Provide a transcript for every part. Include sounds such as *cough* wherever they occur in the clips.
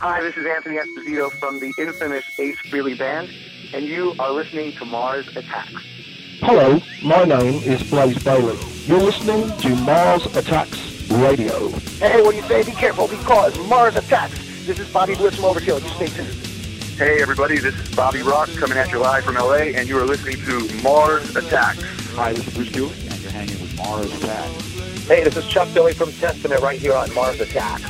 Hi, this is Anthony Esposito from the infamous Ace Frehley Band, and you are listening to Mars Attacks. Hello, my name is Blaze Bayley. You're listening to Mars Attacks Radio. Hey, what do you say? Be careful because Mars attacks. This is Bobby Blitz from Overkill. You stay tuned. Hey, everybody, this is Bobby Rock coming at you live from LA, and you are listening to Mars Attacks. Hi, this is Bruce Stewart, and you're hanging with Mars Attacks. Hey, this is Chuck Billy from Testament right here on Mars Attacks.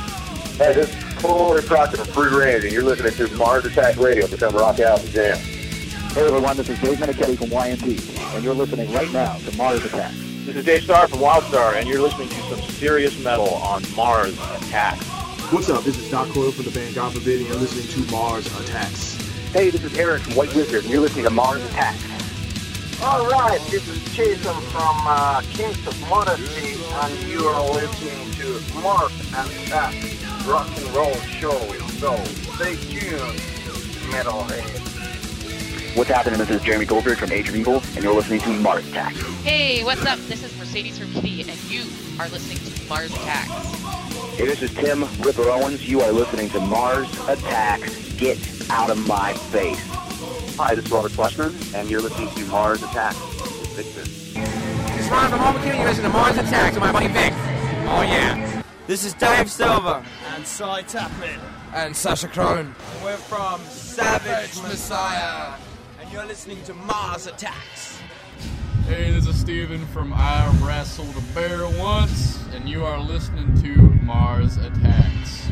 Hey, this is Corey Proctor from Free Range, and you're listening to Mars Attack Radio to come rock out and jam. Hey everyone, this is Dave Meniketti from Y&T, and you're listening right now to Mars Attack. This is Dave Starr from WildStarr, and you're listening to some serious metal on Mars Attack. What's up? This is Doc Coyle from the band God Forbid, and you're listening to Mars Attacks. Hey, this is Eric from White Wizard, and you're listening to Mars Attacks. All right, this is Jason from uh, Kings of Modesty, and you are listening to Mars Attacks rock and roll show. So stay tuned, metalhead. What's happening? This is Jeremy Goldberg from Age of Evil, and you're listening to Mars Attacks. Hey, what's up? This is Mercedes from Kittie, and you are listening to Mars Attacks. Hey, this is Tim Ripper Owens. You are listening to Mars Attacks. Get out of my face. Hi, this is Robert Fleischman, and you're listening to Mars Attacks with Victor. This is Ron from Overkill. You're listening to Mars Attacks with my buddy Vic. Oh, yeah. This is Dave Silver. And Cy Taplin. And Sasha Cronin. And we're from Savage Messiah. And you're listening to Mars Attacks. Hey, this is Steven from I Wrestled a Bear Once, and you are listening to Mars Attacks.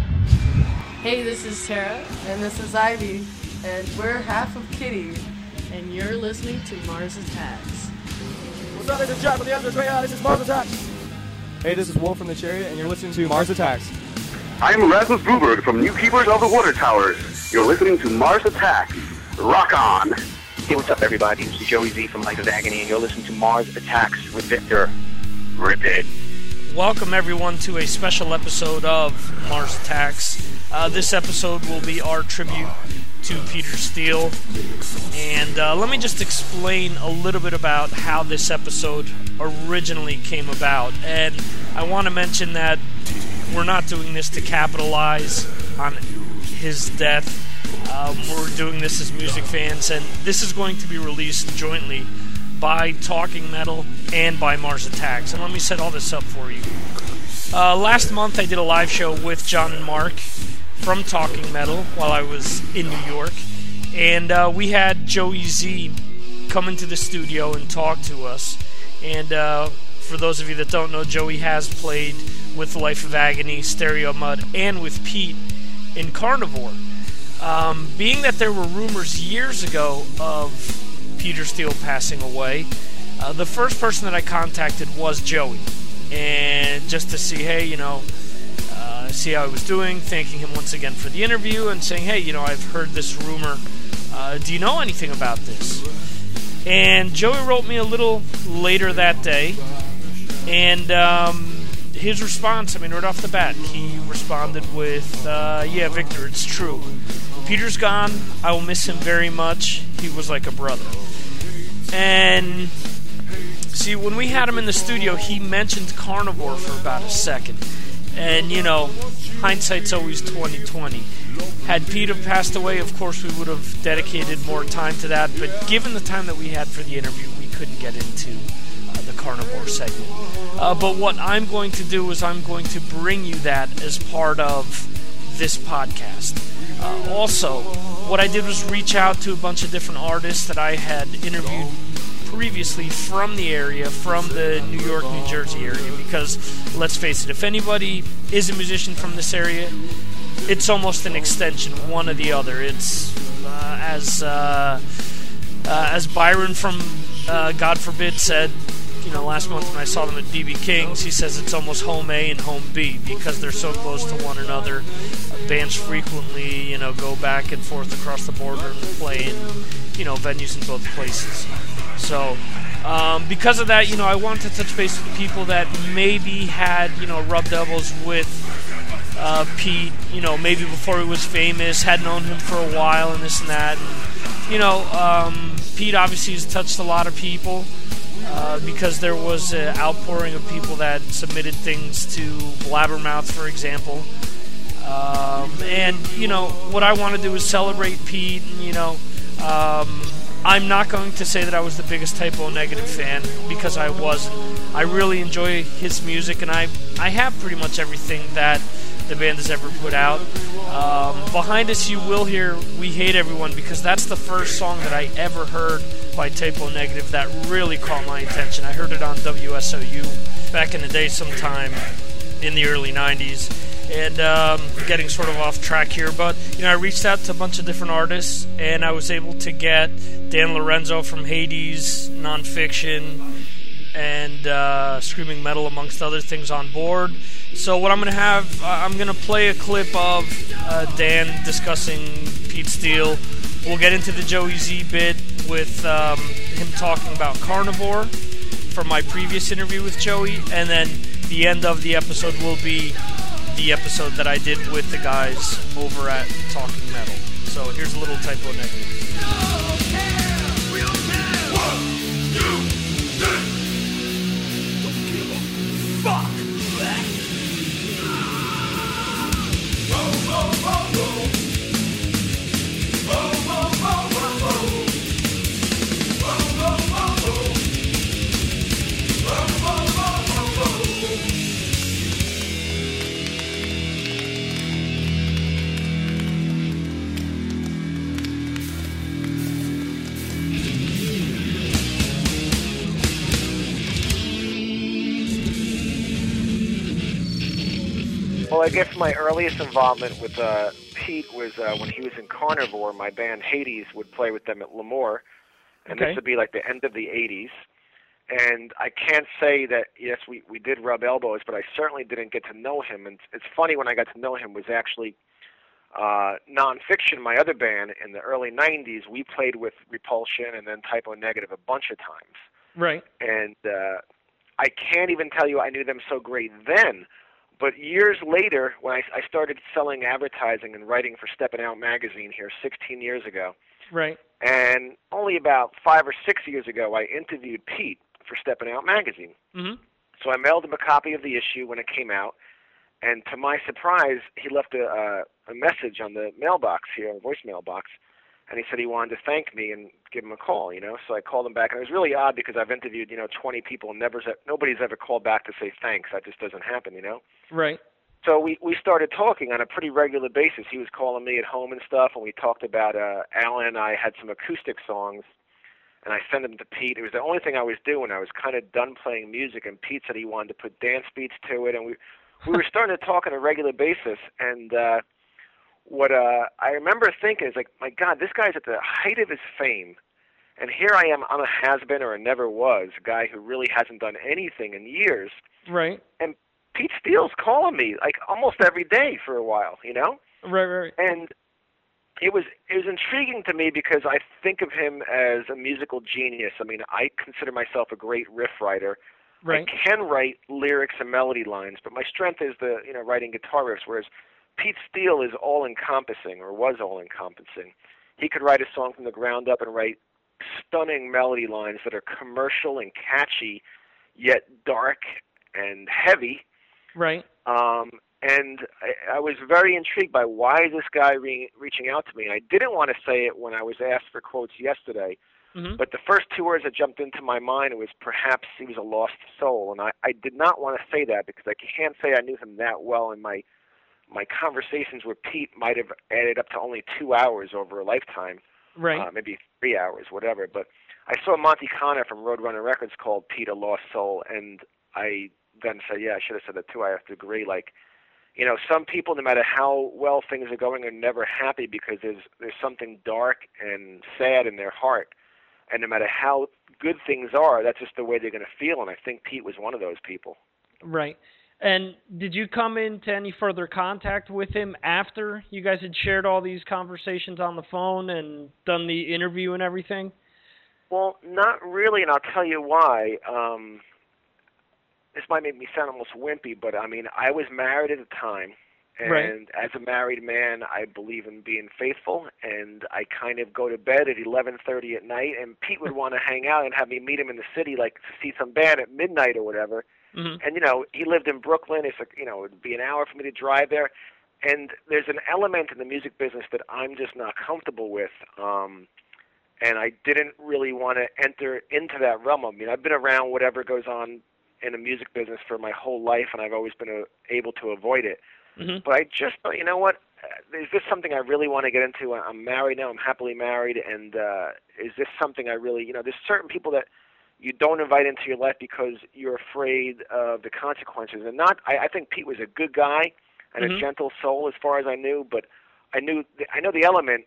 Hey, this is Sarah, and this is Ivy, and we're half of Kittie, and you're listening to Mars Attacks. What's up, this is Jack from the Endless Radar. This is Mars Attacks. Hey, this is Wolf from the Chariot, and you're listening to Mars Attacks. I'm Rasmus Gruberg from New Keepers of the Water Towers. You're listening to Mars Attacks. Rock on! Hey, what's up, everybody? This is Joey Z from Life of Agony, and you're listening to Mars Attacks with Victor. Rip it. Welcome, everyone, to a special episode of Mars Attacks. Uh, this episode will be our tribute to Peter Steele. And uh, let me just explain a little bit about how this episode originally came about. And I want to mention that we're not doing this to capitalize on his death. Um, we're doing this as music fans, and this is going to be released jointly by Talking Metal and by Mars Attacks. And let me set all this up for you. Uh, last month, I did a live show with John and Mark from Talking Metal while I was in New York, and uh, we had Joey Z come into the studio and talk to us. And uh, for those of you that don't know, Joey has played with Life of Agony, Stereo Mud, and with Pete in Carnivore. Um, being that there were rumors years ago of Peter Steele passing away, uh, the first person that I contacted was Joey, and just to see, hey, you know, uh, see how he was doing, thanking him once again for the interview, and saying, hey, you know, I've heard this rumor. Uh, do you know anything about this? And Joey wrote me a little later that day, and um, his response, I mean, right off the bat, he responded with, uh, yeah, Victor, it's true. Peter's gone. I will miss him very much. He was like a brother. And see, when we had him in the studio, he mentioned Carnivore for about a second. And you know, hindsight's always 2020. Had Peter passed away, of course, we would have dedicated more time to that. But given the time that we had for the interview, we couldn't get into uh, the Carnivore segment. Uh, but what I'm going to do is I'm going to bring you that as part of this podcast. Uh, also, what I did was reach out to a bunch of different artists that I had interviewed previously from the area, from the New York, New Jersey area, because let's face it, if anybody is a musician from this area, it's almost an extension, one or the other. It's uh, as uh, uh, as Byron from uh, God Forbid said, you know, last month when I saw them at BB King's, he says it's almost home A and home B because they're so close to one another. Bands frequently, you know, go back and forth across the border and play in, you know, venues in both places. So, um, because of that, you know, I want to touch base with people that maybe had, you know, rubbed elbows with uh, Pete, you know, maybe before he was famous, had known him for a while and this and that. And, you know, um, Pete obviously has touched a lot of people. Uh, because there was an outpouring of people that submitted things to Blabbermouth, for example. Um, and you know what I want to do is celebrate Pete. And, you know, um, I'm not going to say that I was the biggest Type O Negative fan because I wasn't. I really enjoy his music, and I I have pretty much everything that the band has ever put out. Um, behind us, you will hear "We Hate Everyone" because that's the first song that I ever heard by Type O Negative that really caught my attention. I heard it on WSOU back in the day, sometime in the early '90s and um, getting sort of off track here. But you know, I reached out to a bunch of different artists, and I was able to get Dan Lorenzo from Hades, Nonfiction, and uh, Screaming Metal, amongst other things, on board. So what I'm to have, uh, I'm to play a clip of uh, Dan discussing Pete Steele. We'll get into the Joey Z bit with um, him talking about Carnivore from my previous interview with Joey, and then the end of the episode will be the episode that I did with the guys over at Talking Metal. So here's a little Type O Negative. Well, I guess my earliest involvement with uh, Pete was uh, when he was in Carnivore. My band Hades would play with them at L'Amour, and Okay. this would be like the end of the '80s. And I can't say that yes, we we did rub elbows, but I certainly didn't get to know him. And it's funny when I got to know him was actually uh, nonfiction. My other band in the early '90s, we played with Repulsion and then Type O Negative a bunch of times Right. and uh, I can't even tell you I knew them so great then. But years later, when I, I started selling advertising and writing for Steppin' Out magazine here 16 years ago, Right. and only about five or six years ago, I interviewed Pete for Steppin' Out magazine. hmm So I mailed him a copy of the issue when it came out, and to my surprise, he left a, a, a message on the mailbox here, a voicemail box, and he said he wanted to thank me and give him a call, you know. So I called him back, and it was really odd because I've interviewed, you know, 20 people, and never nobody's ever called back to say thanks. That just doesn't happen, you know. Right. So we we started talking on a pretty regular basis. He was calling me at home and stuff, and we talked about uh, Alan and I had some acoustic songs, and I sent them to Pete. It was the only thing I was doing. I was kind of done playing music, and Pete said he wanted to put dance beats to it, and we we were starting to talk on a regular basis. And uh, what uh, I remember thinking is like, my God, this guy's at the height of his fame, and here I am. I'm a has-been or a never was, a guy who really hasn't done anything in years. Right. And Pete Steele's calling me like almost every day for a while, you know. Right. Right. And it was it was intriguing to me because I think of him as a musical genius. I mean, I consider myself a great riff writer. Right. I can write lyrics and melody lines, but my strength is the you know writing guitar riffs. Whereas Pete Steele is all encompassing, or was all encompassing. He could write a song from the ground up and write stunning melody lines that are commercial and catchy, yet dark and heavy. Right. Um, and I, I was very intrigued by why is this guy re- reaching out to me. And I didn't want to say it when I was asked for quotes yesterday, Mhm. but the first two words that jumped into my mind was perhaps he was a lost soul, and I, I did not want to say that because I can't say I knew him that well, and my my conversations with Pete might have added up to only two hours over a lifetime, Right. uh, maybe three hours, whatever. But I saw Monte Conner from Roadrunner Records called Pete a lost soul, and I then said, yeah, I should have said that too. I have to agree. Like, you know, some people, no matter how well things are going, are never happy because there's there's something dark and sad in their heart, and no matter how good things are, that's just the way they're going to feel. And I think Pete was one of those people. Right. And did you come into any further contact with him after you guys had shared all these conversations on the phone and done the interview and everything? Well, not really, and I'll tell you why. Um, this might make me sound almost wimpy, but I mean, I was married at the time, and Right. as a married man, I believe in being faithful, and I kind of go to bed at 11:30 at night, and Pete would want to hang out and have me meet him in the city, like to see some band at midnight or whatever. Mhm. And you know, he lived in Brooklyn. It's like you know, it'd be an hour for me to drive there. and there's an element in the music business that I'm just not comfortable with. Um, and I didn't really want to enter into that realm. I mean, I've been around whatever goes on in the music business for my whole life, and I've always been uh, able to avoid it. Mm-hmm. But I just thought, you know what? Uh, this something I really want to get into? I'm married now. I'm happily married, and uh, is this something I really, you know, there's certain people that you don't invite into your life because you're afraid of the consequences. And not, I, I think Pete was a good guy and Mhm. a gentle soul as far as I knew, but I knew, the, I know the element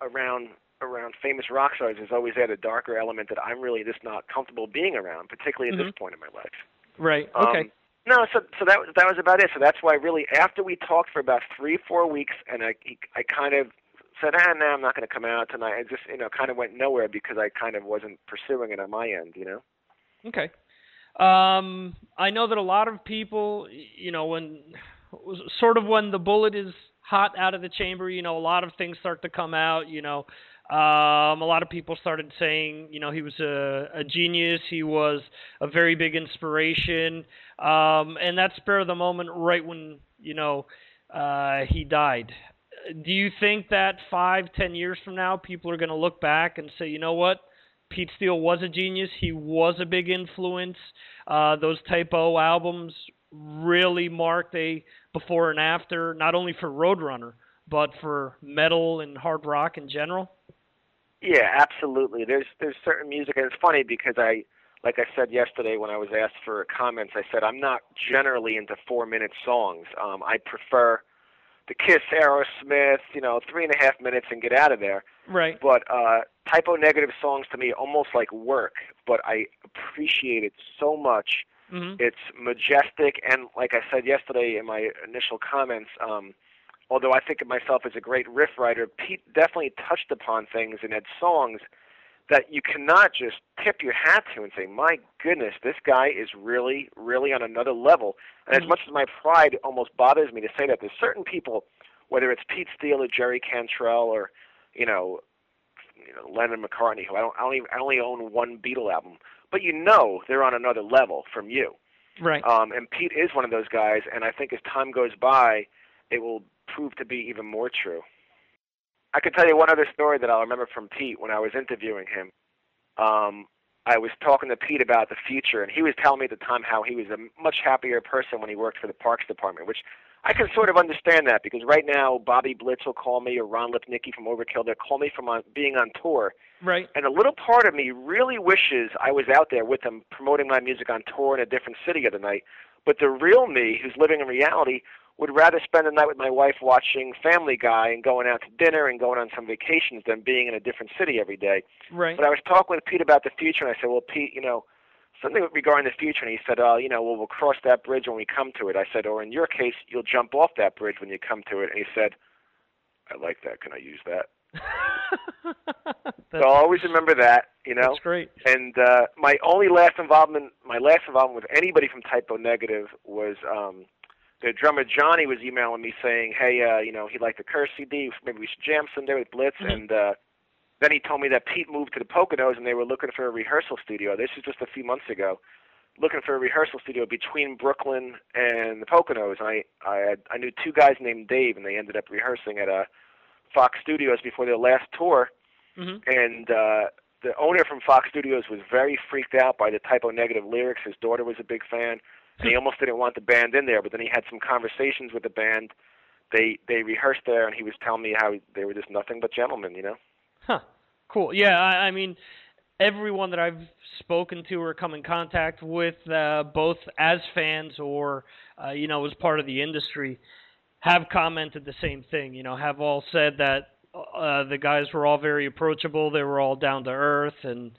around around famous rock stars has always had a darker element that I'm really just not comfortable being around, particularly at this Mhm. point in my life. Right. Um, Okay. No, so so that was that was about it. So that's why really after we talked for about three four weeks, and I I kind of said, ah, no, I'm not going to come out tonight. I just you know kind of went nowhere because I kind of wasn't pursuing it on my end, you know. Okay. Um, I know that a lot of people, you know, when sort of when the bullet is hot out of the chamber, you know, a lot of things start to come out. You know, um, a lot of people started saying, you know, he was a, a genius. He was a very big inspiration. Um, and that spur of the moment, right when you know uh, he died. Do you think that five, ten years from now, people are going to look back and say, you know what? Pete Steele was a genius. He was a big influence. Uh, those Type O albums really marked a before and after, not only for Roadrunner, but for metal and hard rock in general. Yeah, absolutely. There's there's certain music, and it's funny because I, like I said yesterday when I was asked for comments, I said I'm not generally into four minute songs. Um, I prefer the Kiss, Aerosmith, you know, three and a half minutes and get out of there. Right. But uh, Type O Negative songs to me almost like work, but I appreciate it so much. Mm-hmm. It's majestic, and like I said yesterday in my initial comments, um, although I think of myself as a great riff writer, Pete definitely touched upon things and had songs that you cannot just tip your hat to and say, "My goodness, this guy is really, really on another level." And as much as my pride almost bothers me to say that, there's certain people, whether it's Pete Steele or Jerry Cantrell or you know, you know Lennon McCartney, who I don't, I don't even, I only own one Beatle album, but you know they're on another level from you. Right. Um, and Pete is one of those guys, and I think as time goes by, it will prove to be even more true. I could tell you one other story that I'll remember from Pete when I was interviewing him. Um, I was talking to Pete about the future, and he was telling me at the time how he was a much happier person when he worked for the Parks Department, which I can sort of understand that because right now Bobby Blitz will call me or Ron Lipnicki from Overkill. They'll call me from on, being on tour. Right. And a little part of me really wishes I was out there with them promoting my music on tour in a different city of the night. But the real me, who's living in reality, would rather spend the night with my wife watching Family Guy and going out to dinner and going on some vacations than being in a different city every day. Right. But I was talking with Pete about the future, and I said, "Well, Pete, you know, something regarding the future." And he said, "Oh, you know, well, we'll cross that bridge when we come to it." I said, "Or in your case, you'll jump off that bridge when you come to it." And he said, "I like that. Can I use that?" *laughs* so I'll always remember that, you know. That's great. And uh, my only last involvement, my last involvement with anybody from Type O Negative was um, the drummer Johnny was emailing me saying, "Hey, uh, you know, he'd like the Curse CD. Maybe we should jam some someday with Blitz." Mhm. And uh, then he told me that Pete moved to the Poconos and they were looking for a rehearsal studio. This is just a few months ago. Looking for a rehearsal studio between Brooklyn and the Poconos. And I I, had, I knew two guys named Dave, and they ended up rehearsing at a Fox Studios before their last tour Mm-hmm. and uh, the owner from Fox Studios was very freaked out by the Type O Negative lyrics. His daughter was a big fan, and he almost didn't want the band in there. But then he had some conversations with the band. They they rehearsed there, and he was telling me how they were just nothing but gentlemen, you know. Huh. Cool. Yeah, I, I mean, everyone that I've spoken to or come in contact with, uh, both as fans or uh, you know as part of the industry, have commented the same thing. You know, have all said that uh, the guys were all very approachable. They were all down to earth, and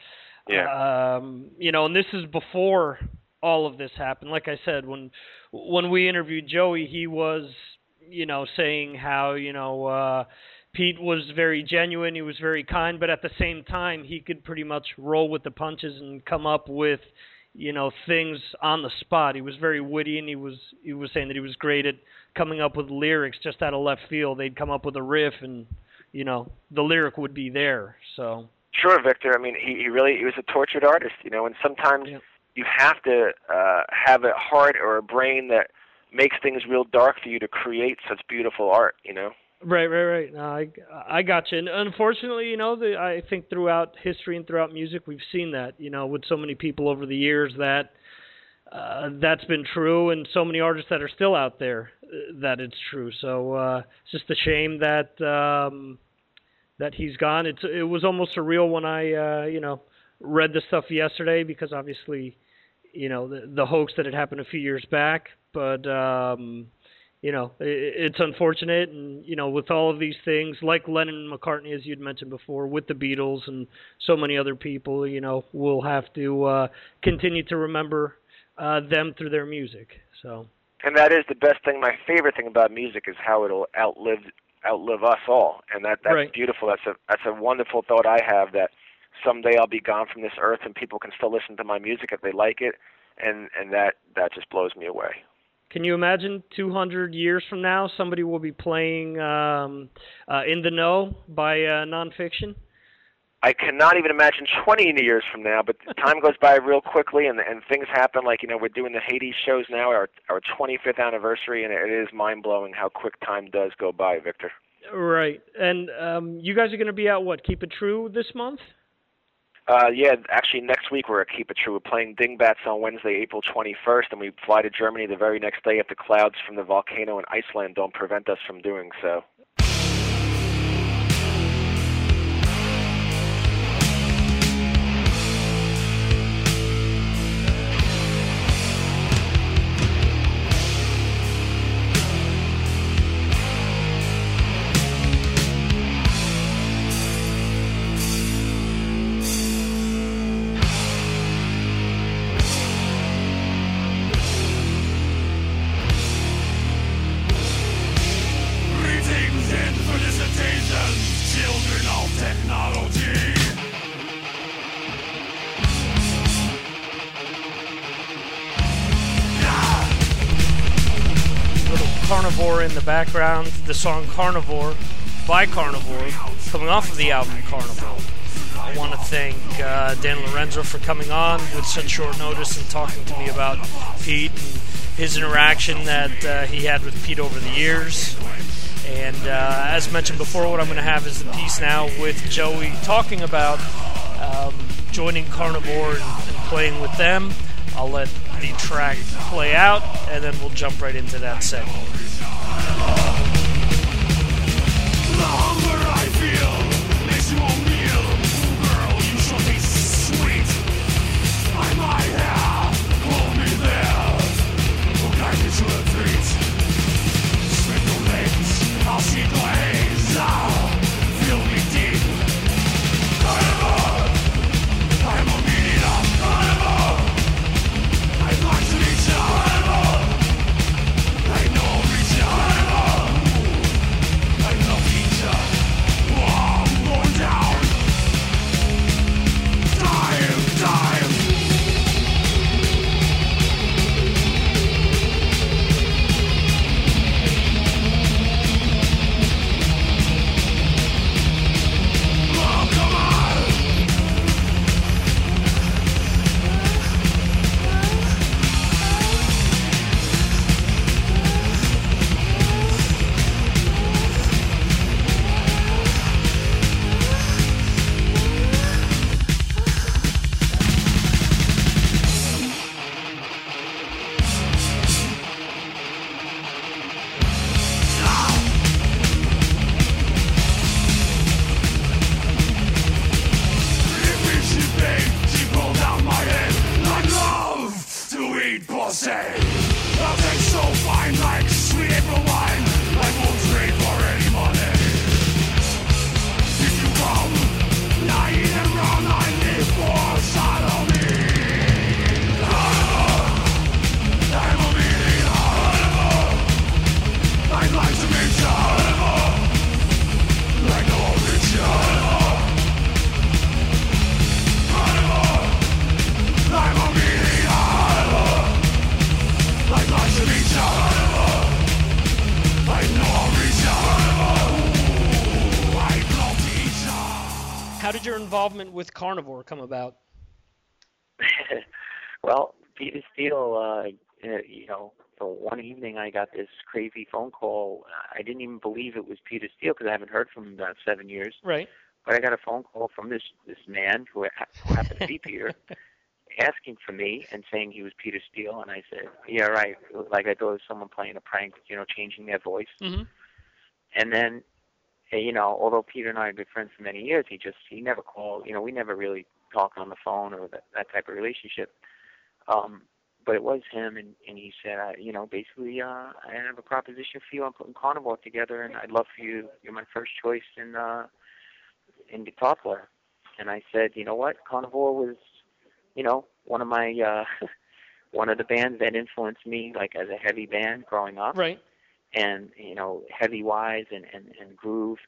Yeah. um, you know, and this is before all of this happened. Like I said, when when we interviewed Joey, he was you know saying how you know. uh Pete was very genuine. He was very kind, but at the same time, he could pretty much roll with the punches and come up with, you know, things on the spot. He was very witty, and he was he was saying that he was great at coming up with lyrics just out of left field. They'd come up with a riff, and you know, the lyric would be there. So Sure, Victor. I mean, he, he really he was a tortured artist, you know, and sometimes you have to uh, have a heart or a brain that makes things real dark for you to create such beautiful art. You know. Right, right, right. No, I I got you. And unfortunately, you know, the, I think throughout history and throughout music, we've seen that. You know, with so many people over the years that uh, that's been true, and so many artists that are still out there uh, that it's true. So uh, it's just a shame that um, that he's gone. It's it was almost surreal when I uh, you know read the stuff yesterday because obviously you know the, the hoax that had happened a few years back, but. Um, you know, it's unfortunate, and you know, with all of these things, like Lennon and McCartney, as you'd mentioned before, with the Beatles and so many other people, you know, we'll have to uh, continue to remember uh, them through their music. So. And that is the best thing. My favorite thing about music is how it'll outlive outlive us all, and that that's right. beautiful. That's a that's a wonderful thought I have that someday I'll be gone from this earth, and people can still listen to my music if they like it, and and that that just blows me away. Can you imagine 200 years from now, somebody will be playing um, uh, "In the Know" by uh, nonfiction? I cannot even imagine 20 years from now, but *laughs* time goes by real quickly, and and things happen. Like you know, we're doing the Hades shows now, our our 25th anniversary, and it is mind blowing how quick time does go by, Victor. Right, and um, you guys are going to be out what? Keep it true this month. Uh, yeah, actually, next week we're at Keep It True. We're playing Dingbatz on Wednesday, April 21st, and we fly to Germany the very next day if the clouds from the volcano in Iceland don't prevent us from doing so. The the song Carnivore by Carnivore, coming off of the album Carnivore. I want to thank uh, Dan Lorenzo for coming on with such short notice and talking to me about Pete and his interaction that uh, he had with Pete over the years. And uh, as mentioned before, what I'm going to have is the piece now with Joey talking about um, joining Carnivore and, and playing with them. I'll let the track play out, and then we'll jump right into that segment. Involvement with Carnivore come about? *laughs* well, Peter Steele, uh, you know, so one evening I got this crazy phone call. I didn't even believe it was Peter Steele because I haven't heard from him in about seven years. Right. But I got a phone call from this this man who, who happened to be Peter, *laughs* asking for me and saying he was Peter Steele, and I said, "Yeah, right." Like I thought it was someone playing a prank, you know, changing their voice. Mm-hmm. And then, you know, although Peter and I have been friends for many years, he just he never called. You know, we never really talked on the phone or that that type of relationship. Um, but it was him, and and he said, uh, you know, basically, uh, I have a proposition for you. I'm putting Carnivore together, and I'd love for you. You're my first choice in uh, in player. And I said, you know what, Carnivore was, you know, one of my uh, *laughs* one of the bands that influenced me, like as a heavy band growing up Right. And you know heavy wise and and, and groove.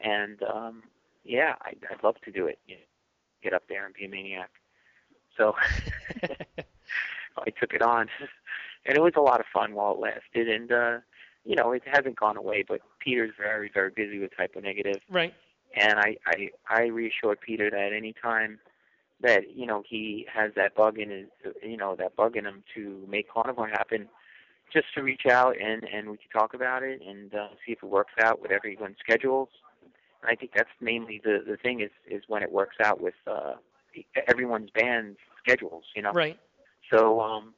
And um yeah I'd, I'd love to do it. You know, get up there and be a maniac. So *laughs* I took it on. And it was a lot of fun while it lasted. And uh you know it hasn't gone away but Peter's very very busy with Type O Negative. Right. and I I I reassured Peter that any time that you know he has that bug in his you know that bug in him to make carnivore happen just to reach out and and we could talk about it and uh, see if it works out with everyone's schedules and I think that's mainly the the thing is is when it works out with uh everyone's band schedules you know Right. so um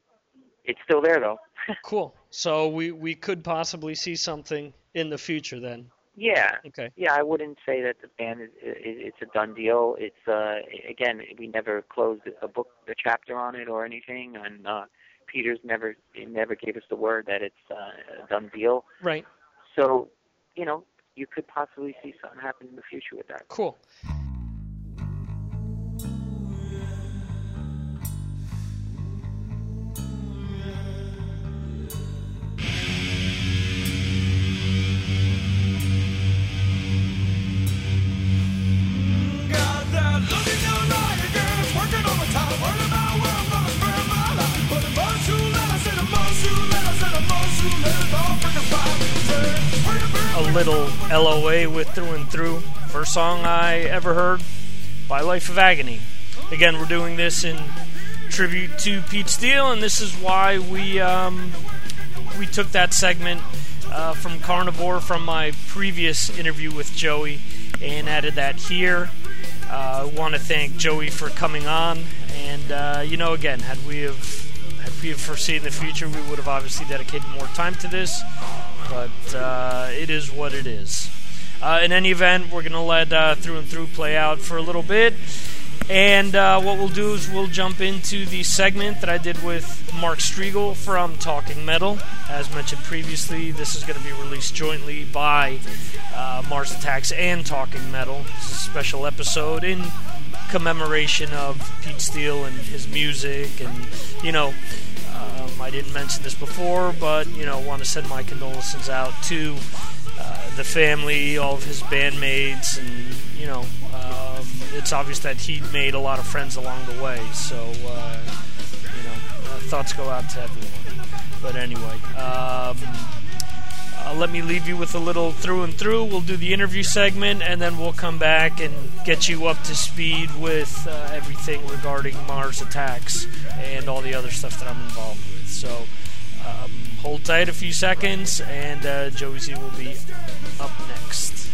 it's still there though *laughs* Cool. So we we could possibly see something in the future then. Yeah. Okay. Yeah, I wouldn't say that the band is, is it's a done deal. It's uh again, we never closed a book, a chapter on it or anything, and uh Peter's never he never gave us the word that it's uh, a done deal. Right. So, you know, you could possibly see something happen in the future with that. Cool. Little LOA with Through and Through. First song I ever heard by Life of Agony. Again, we're doing this in tribute to Pete Steele, and this is why we um, we took that segment uh, from Carnivore from my previous interview with Joey and added that here. Uh, I want to thank Joey for coming on, and uh, you know, again, had we have had we have foreseen the future, we would have obviously dedicated more time to this but uh, it is what it is. Uh, in any event, we're going to let uh, Through and Through play out for a little bit. And uh, what we'll do is we'll jump into the segment that I did with Mark Strigl from Talking Metal. As mentioned previously, this is going to be released jointly by uh, Mars Attacks and Talking Metal. This is a special episode in commemoration of Pete Steele and his music and, you know, um, I didn't mention this before, but you know, want to send my condolences out to uh, the family, all of his bandmates, and you know, um, it's obvious that he made a lot of friends along the way. So uh, you know, uh, thoughts go out to everyone. But anyway. Um, uh, let me leave you with a little through and through. We'll do the interview segment, and then we'll come back and get you up to speed with uh, everything regarding Mars attacks and all the other stuff that I'm involved with. So um, hold tight a few seconds, and uh, Joey Z will be up next.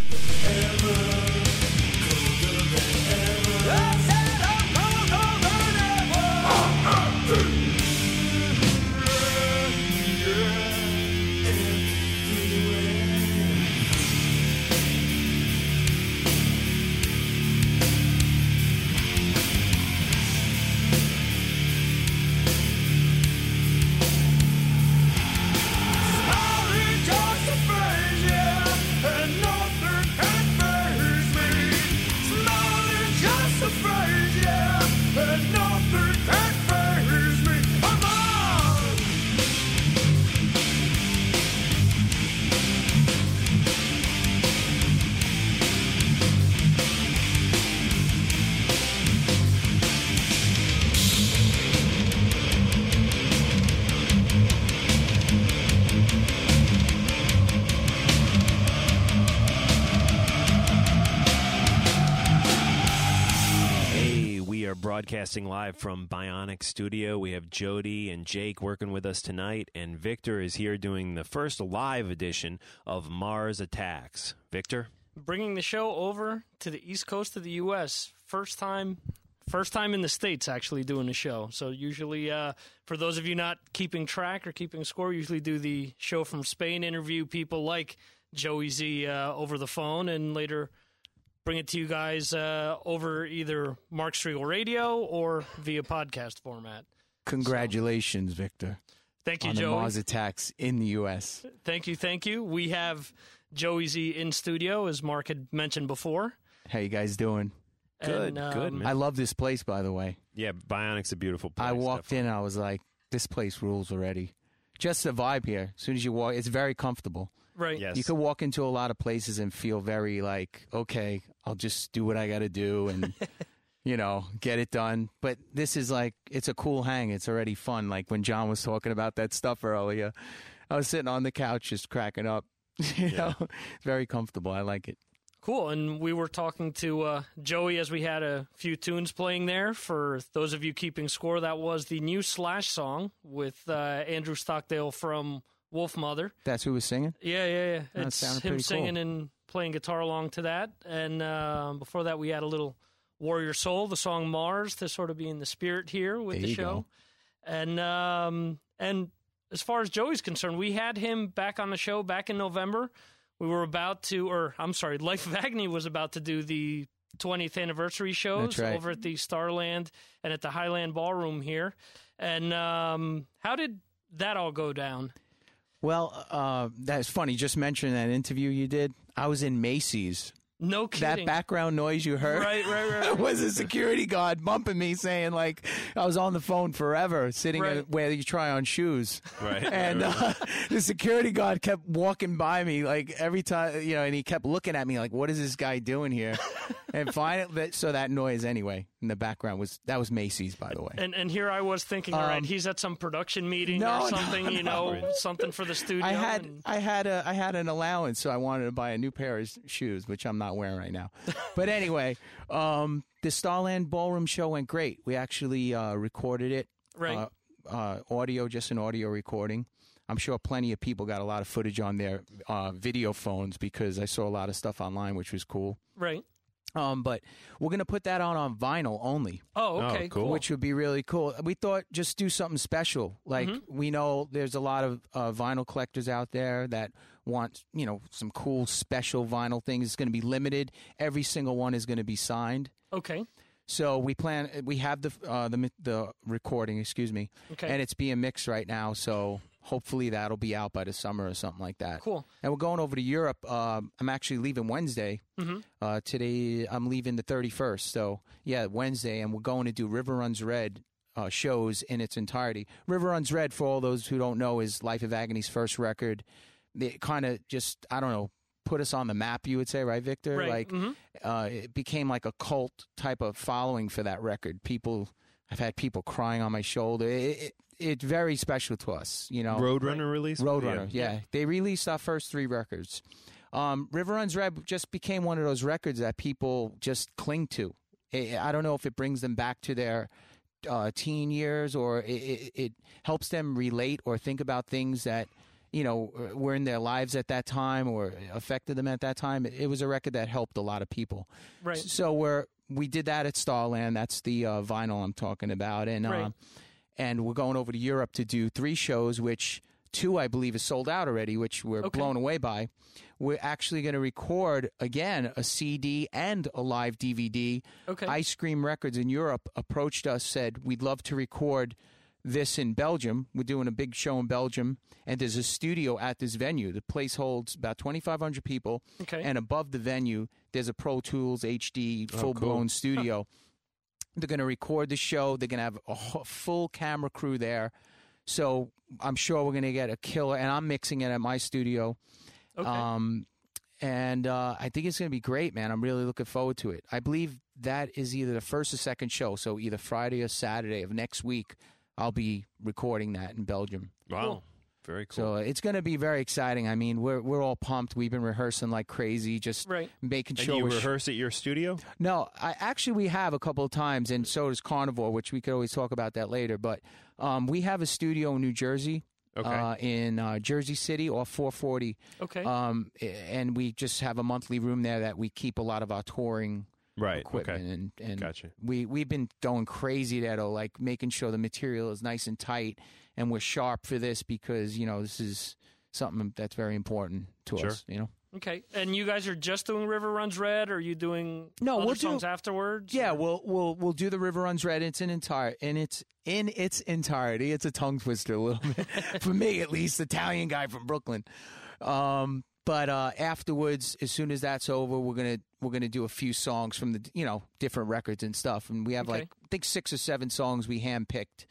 Broadcasting live from Bionic Studio. We have Jody and Jake working with us tonight, and Victor is here doing the first live edition of Mars Attacks. Victor? Bringing the show over to the east coast of the U.S. First time. First time in the States actually doing a show. So, usually, uh, for those of you not keeping track or keeping score, usually do the show from Spain, interview people like Joey Z uh, over the phone, and later bring it to you guys uh, over either Mark Strigl Radio or via podcast format. Congratulations, Victor. Thank you, on Joey. the Mars attacks in the U.S. Thank you, thank you. We have Joey Z in studio, as Mark had mentioned before. How you guys doing? Good, And, um, good, man. I love this place, by the way. Yeah, Bionic's a beautiful place. I walked in, I was like, "This place rules already." Just the vibe here. As soon as you walk, it's very comfortable. Right. Yes. You could walk into a lot of places and feel very like, okay, I'll just do what I got to do and, *laughs* you know, get it done. But this is like, it's a cool hang. It's already fun. Like when John was talking about that stuff earlier, I was sitting on the couch just cracking up. *laughs* you know, it's very comfortable. I like it. Cool. And we were talking to uh, Joey as we had a few tunes playing there. For those of you keeping score, that was the new Slash song with uh, Andrew Stockdale from Wolfmother. That's who was singing? Yeah, yeah, yeah. That it's him singing cool. and playing guitar along to that. And uh, before that, we had a little Warrior Soul, the song Mars, to sort of be in the spirit here with There the show. go. And um, and as far as Joey's concerned, we had him back on the show back in November. We were about to, or I'm sorry, Life of Agony was about to do the 20th anniversary shows right. over at the Starland and at the Highline Ballroom here. And um, how did that all go down? Well, uh, that's funny. Just mentioning that interview you did. I was in Macy's. No kidding. That background noise you heard Right, right, right, *laughs* right. was a security guard bumping me, saying like I was on the phone forever, sitting Right. at where you try on shoes. Right. *laughs* And uh, *laughs* the security guard kept walking by me like every time, you know, and he kept looking at me like, "What is this guy doing here?" And finally, that- so that noise anyway in the background was that was Macy's, by the way. And and here I was thinking, all right, Um, he's at some production meeting no, or no, something, you no. know, something for the studio. I had and- I had a I had an allowance, so I wanted to buy a new pair of shoes, which I'm not wearing right now. *laughs* but anyway, um, the Starland Ballroom show went great. We actually uh, recorded it, Right. Uh, uh, audio, just an audio recording. I'm sure plenty of people got a lot of footage on their uh, video phones because I saw a lot of stuff online, which was cool. right. Um, but we're gonna put that out on vinyl only. Oh, okay, Oh, cool. Which would be really cool. We thought just do something special. Like Mm-hmm. we know there's a lot of uh, vinyl collectors out there that want you know some cool special vinyl things. It's going to be limited. Every single one is going to be signed. Okay. So we plan. We have the uh, the the recording. Excuse me. Okay. And it's being mixed right now. So hopefully that'll be out by the summer or something like that. Cool. And we're going over to Europe. Um, I'm actually leaving Wednesday. Mhm. Uh, today I'm leaving the 31st. So yeah, Wednesday, and we're going to do River Runs Red. Uh, shows in its entirety. River Runs Red, for all those who don't know, is Life of Agony's first record. It kind of just, I don't know, put us on the map, you would say, right, Victor? Right. Like, Mhm. uh, it became like a cult type of following for that record. People, I've had people crying on my shoulder. It, it, it's very special to us, you know. Roadrunner release? Roadrunner, Yeah. yeah. They released our first three records. Um, River Runs Red just became one of those records that people just cling to. I I don't know if it brings them back to their uh, teen years or it, it, it helps them relate or think about things that you know were in their lives at that time or affected them at that time. It, it was a record that helped a lot of people. Right. So we're we did that at Starland. That's the uh, vinyl I'm talking about, and Right. um, and we're going over to Europe to do three shows, which two I believe is sold out already, which we're Okay. blown away by. We're actually going to record again a CD and a live DVD. Okay. Ice Cream Records in Europe approached us, said we'd love to record this in Belgium. We're doing a big show in Belgium, and there's a studio at this venue. The place holds about 2,500 people, Okay. and above the venue, there's a Pro Tools HD Oh, full blown cool. studio. *laughs* They're going to record the show. They're going to have a full camera crew there. So I'm sure we're going to get a killer. And I'm mixing it at my studio. Okay. Um, and uh, I think it's going to be great, man. I'm really looking forward to it. I believe that is either the first or second show. So either Friday or Saturday of next week, I'll be recording that in Belgium. Wow. Very cool. So it's going to be very exciting. I mean, we're we're all pumped. We've been rehearsing like crazy, just right. making and sure you we're rehearse at your studio? no, I actually we have a couple of times, and so does Carnivore, which we could always talk about that later. But um, we have a studio in New Jersey, Okay. uh, in uh, Jersey City off 440. Okay. Um, and we just have a monthly room there that we keep a lot of our touring right equipment okay. and and Gotcha. we we've been going crazy there though, like making sure the material is nice and tight and we're sharp for this because you know this is something that's very important to Sure. us. You know. Okay, and you guys are just doing River Runs Red, or are you doing No, other we'll do- afterwards? Yeah, we'll we'll we'll do the River Runs Red. It's an entire in its in its entirety. It's a tongue twister a little *laughs* bit for me at least. Italian guy from Brooklyn. Um, but uh, afterwards, as soon as that's over, we're gonna we're gonna do a few songs from the you know different records and stuff. And we have Okay. like I think six or seven songs we handpicked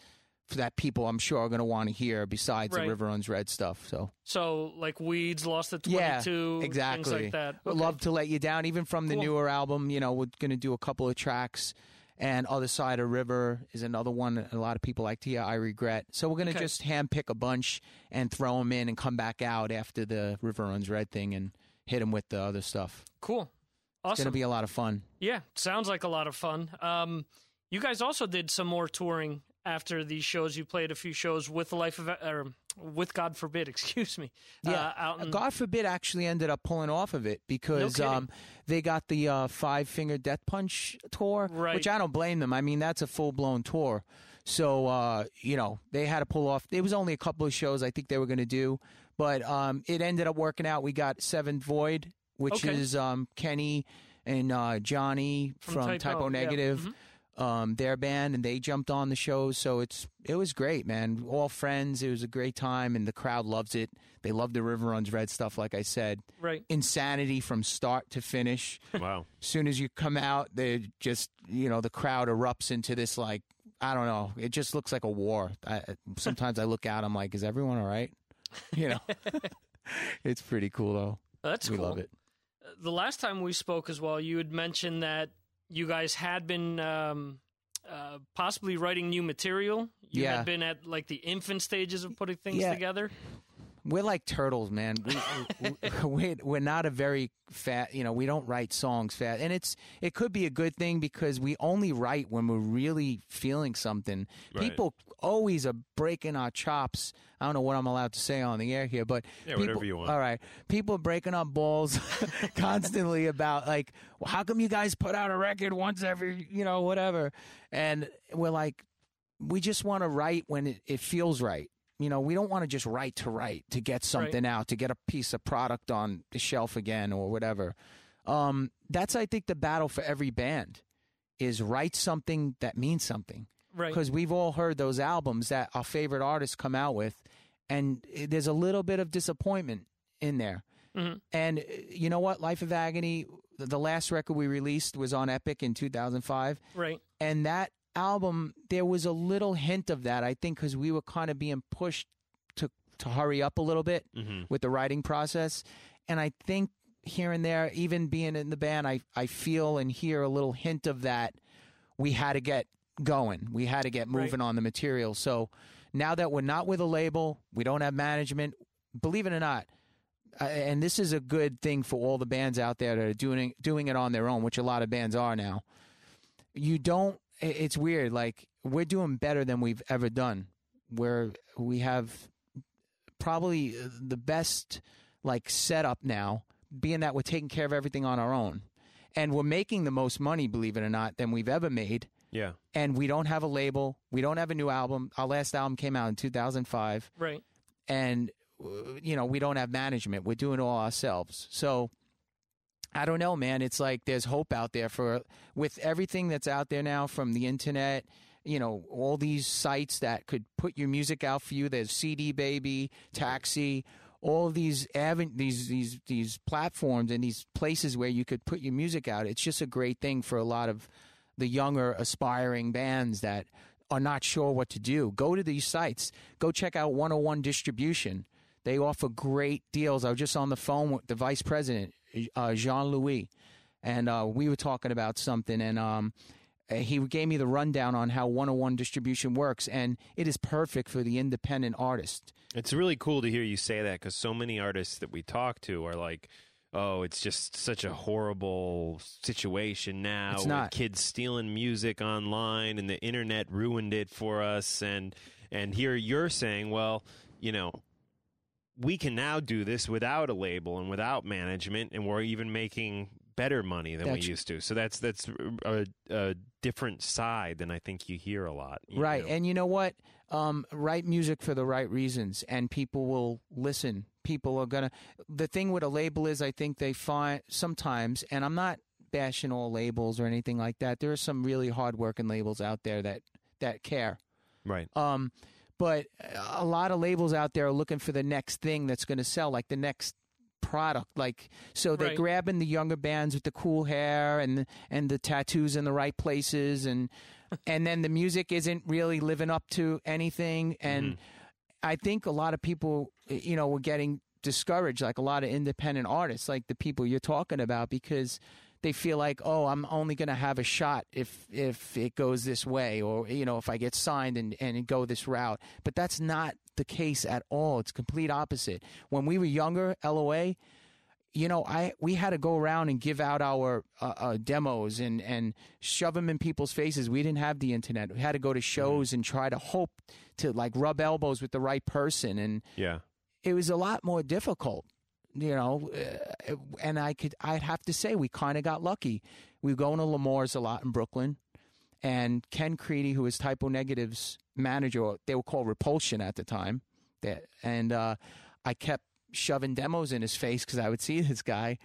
for that people I'm sure are gonna want to hear besides Right. the River Runs Red stuff. So So like Weeds lost at yeah, twenty-two, exactly. things like that. Okay. love to let you down, even from the Cool. newer album. You know, we're going to do a couple of tracks, and Other Side of River is another one. that A lot of people like to hear. I regret. So we're going to Okay. just handpick a bunch and throw them in, and come back out after the River Runs Red thing, and hit them with the other stuff. Cool, Awesome. It's gonna be a lot of fun. Yeah, sounds like a lot of fun. Um, you guys also did some more touring after these shows. You played a few shows with the Life of, or with God Forbid, *laughs* excuse me. Yeah, uh, out in, God forbid actually ended up pulling off of it because kidding. um, they got the uh, Five Finger Death Punch tour, Right. which I don't blame them. I mean, that's a full blown tour. So, uh, you know, they had to pull off. It was only a couple of shows I think they were going to do, but um, it ended up working out. We got Seventh Void, which Okay. is um, Kenny and uh, Johnny From from, Type O, Typo yeah. Negative. Um, their band and they jumped on the show, so it's it was great, man. All friends, it was a great time, and the crowd loves it. They love the River Runs Red stuff, like I said. Right. Insanity from start to finish. *laughs* Wow. As soon as you come out, they just you know the crowd erupts into this like I don't know. It just looks like a war. I, sometimes I look out, I'm like, is everyone all right? You know, *laughs* it's pretty cool though. That's we cool. love it. the last time we spoke as well, you had mentioned that you guys had been um, uh, possibly writing new material. You Yeah. had been at like the infant stages of putting things Yeah. together. We're like turtles, man. We, we, *laughs* we're not a very fat, you know, we don't write songs fast. And it's, it could be a good thing because we only write when we're really feeling something. Right. People always are breaking our chops. I don't know what I'm allowed to say on the air here, but Yeah, people, whatever you want. All right. People are breaking our balls *laughs* constantly about like, well, how come you guys put out a record once every, you know, whatever. And we're like, we just want to write when it, it feels right. You know, we don't want to just write to write to get something out, to get a piece of product on the shelf again or whatever. Um, that's, I think, the battle for every band is write something that means something. Right. Because we've all heard those albums that our favorite artists come out with, and there's a little bit of disappointment in there. Mhm. And uh, you know what? Life of Agony, the- the last record we released was on Epic in 2005 Right. and that album there was a little hint of that i think because we were kind of being pushed to to hurry up a little bit Mhm. with the writing process and i think here and there even being in the band i i feel and hear a little hint of that we had to get going we had to get Right. moving on the material so now that we're not with a label we don't have management believe it or not uh, and this is a good thing for all the bands out there that are doing doing it on their own, which a lot of bands are now. You don't. I- It's weird. Like we're doing better than we've ever done. Where we have probably the best like setup now, being that we're taking care of everything on our own, and we're making the most money, believe it or not, than we've ever made. Yeah. And we don't have a label. We don't have a new album. Our last album came out in 2005 Right. and uh, you know we don't have management we're doing it all ourselves so i don't know man it's like there's hope out there for with everything that's out there now from the internet you know all these sites that could put your music out for you there's cd baby taxi all these aven- these these these platforms and these places where you could put your music out it's just a great thing for a lot of the younger aspiring bands that are not sure what to do, go to these sites. Go check out 101 Distribution. They offer great deals. I was just on the phone with the vice president, uh, Jean Louis, and uh, we were talking about something, and um, he gave me the rundown on how 101 Distribution works, and it is perfect for the independent artist. It's really cool to hear you say that because so many artists that we talk to are like, "Oh, it's just such a horrible situation now. It's with not. kids stealing music online, and the internet ruined it for us." And and here you're saying, "Well, you know." We can now do this without a label and without management, and we're even making better money than That's- we used to. So that's that's a, a different side than I think you hear a lot. Right. know? And you know what? Um, write music for the right reasons, and people will listen. People are gonna. The thing with a label is, I think they find sometimes, and I'm not bashing all labels or anything like that. There are some really hardworking labels out there that that care. Right. Um, but a lot of labels out there are looking for the next thing that's going to sell, like the next product. Like so, they're Right. grabbing the younger bands with the cool hair and and the tattoos in the right places, and *laughs* and then the music isn't really living up to anything. And mm-hmm. I think a lot of people, you know, were getting discouraged, like a lot of independent artists, like the people you're talking about, because they feel like, oh, I'm only going to have a shot if if it goes this way, or you know, if I get signed and and go this route. But that's not the case at all. It's complete opposite. When we were younger, LOA, you know, I we had to go around and give out our uh, uh, demos and and shove them in people's faces. We didn't have the internet. We had to go to shows and try to hope to like rub elbows with the right person, and Yeah. it was a lot more difficult. You know, uh, and I could I'd have to say we kind of got lucky. We were going to L'Amour's a lot in Brooklyn, and Ken Creedy, who was Type O Negative's manager, they were called Repulsion at the time, that and uh, I kept shoving demos in his face because I would see this guy,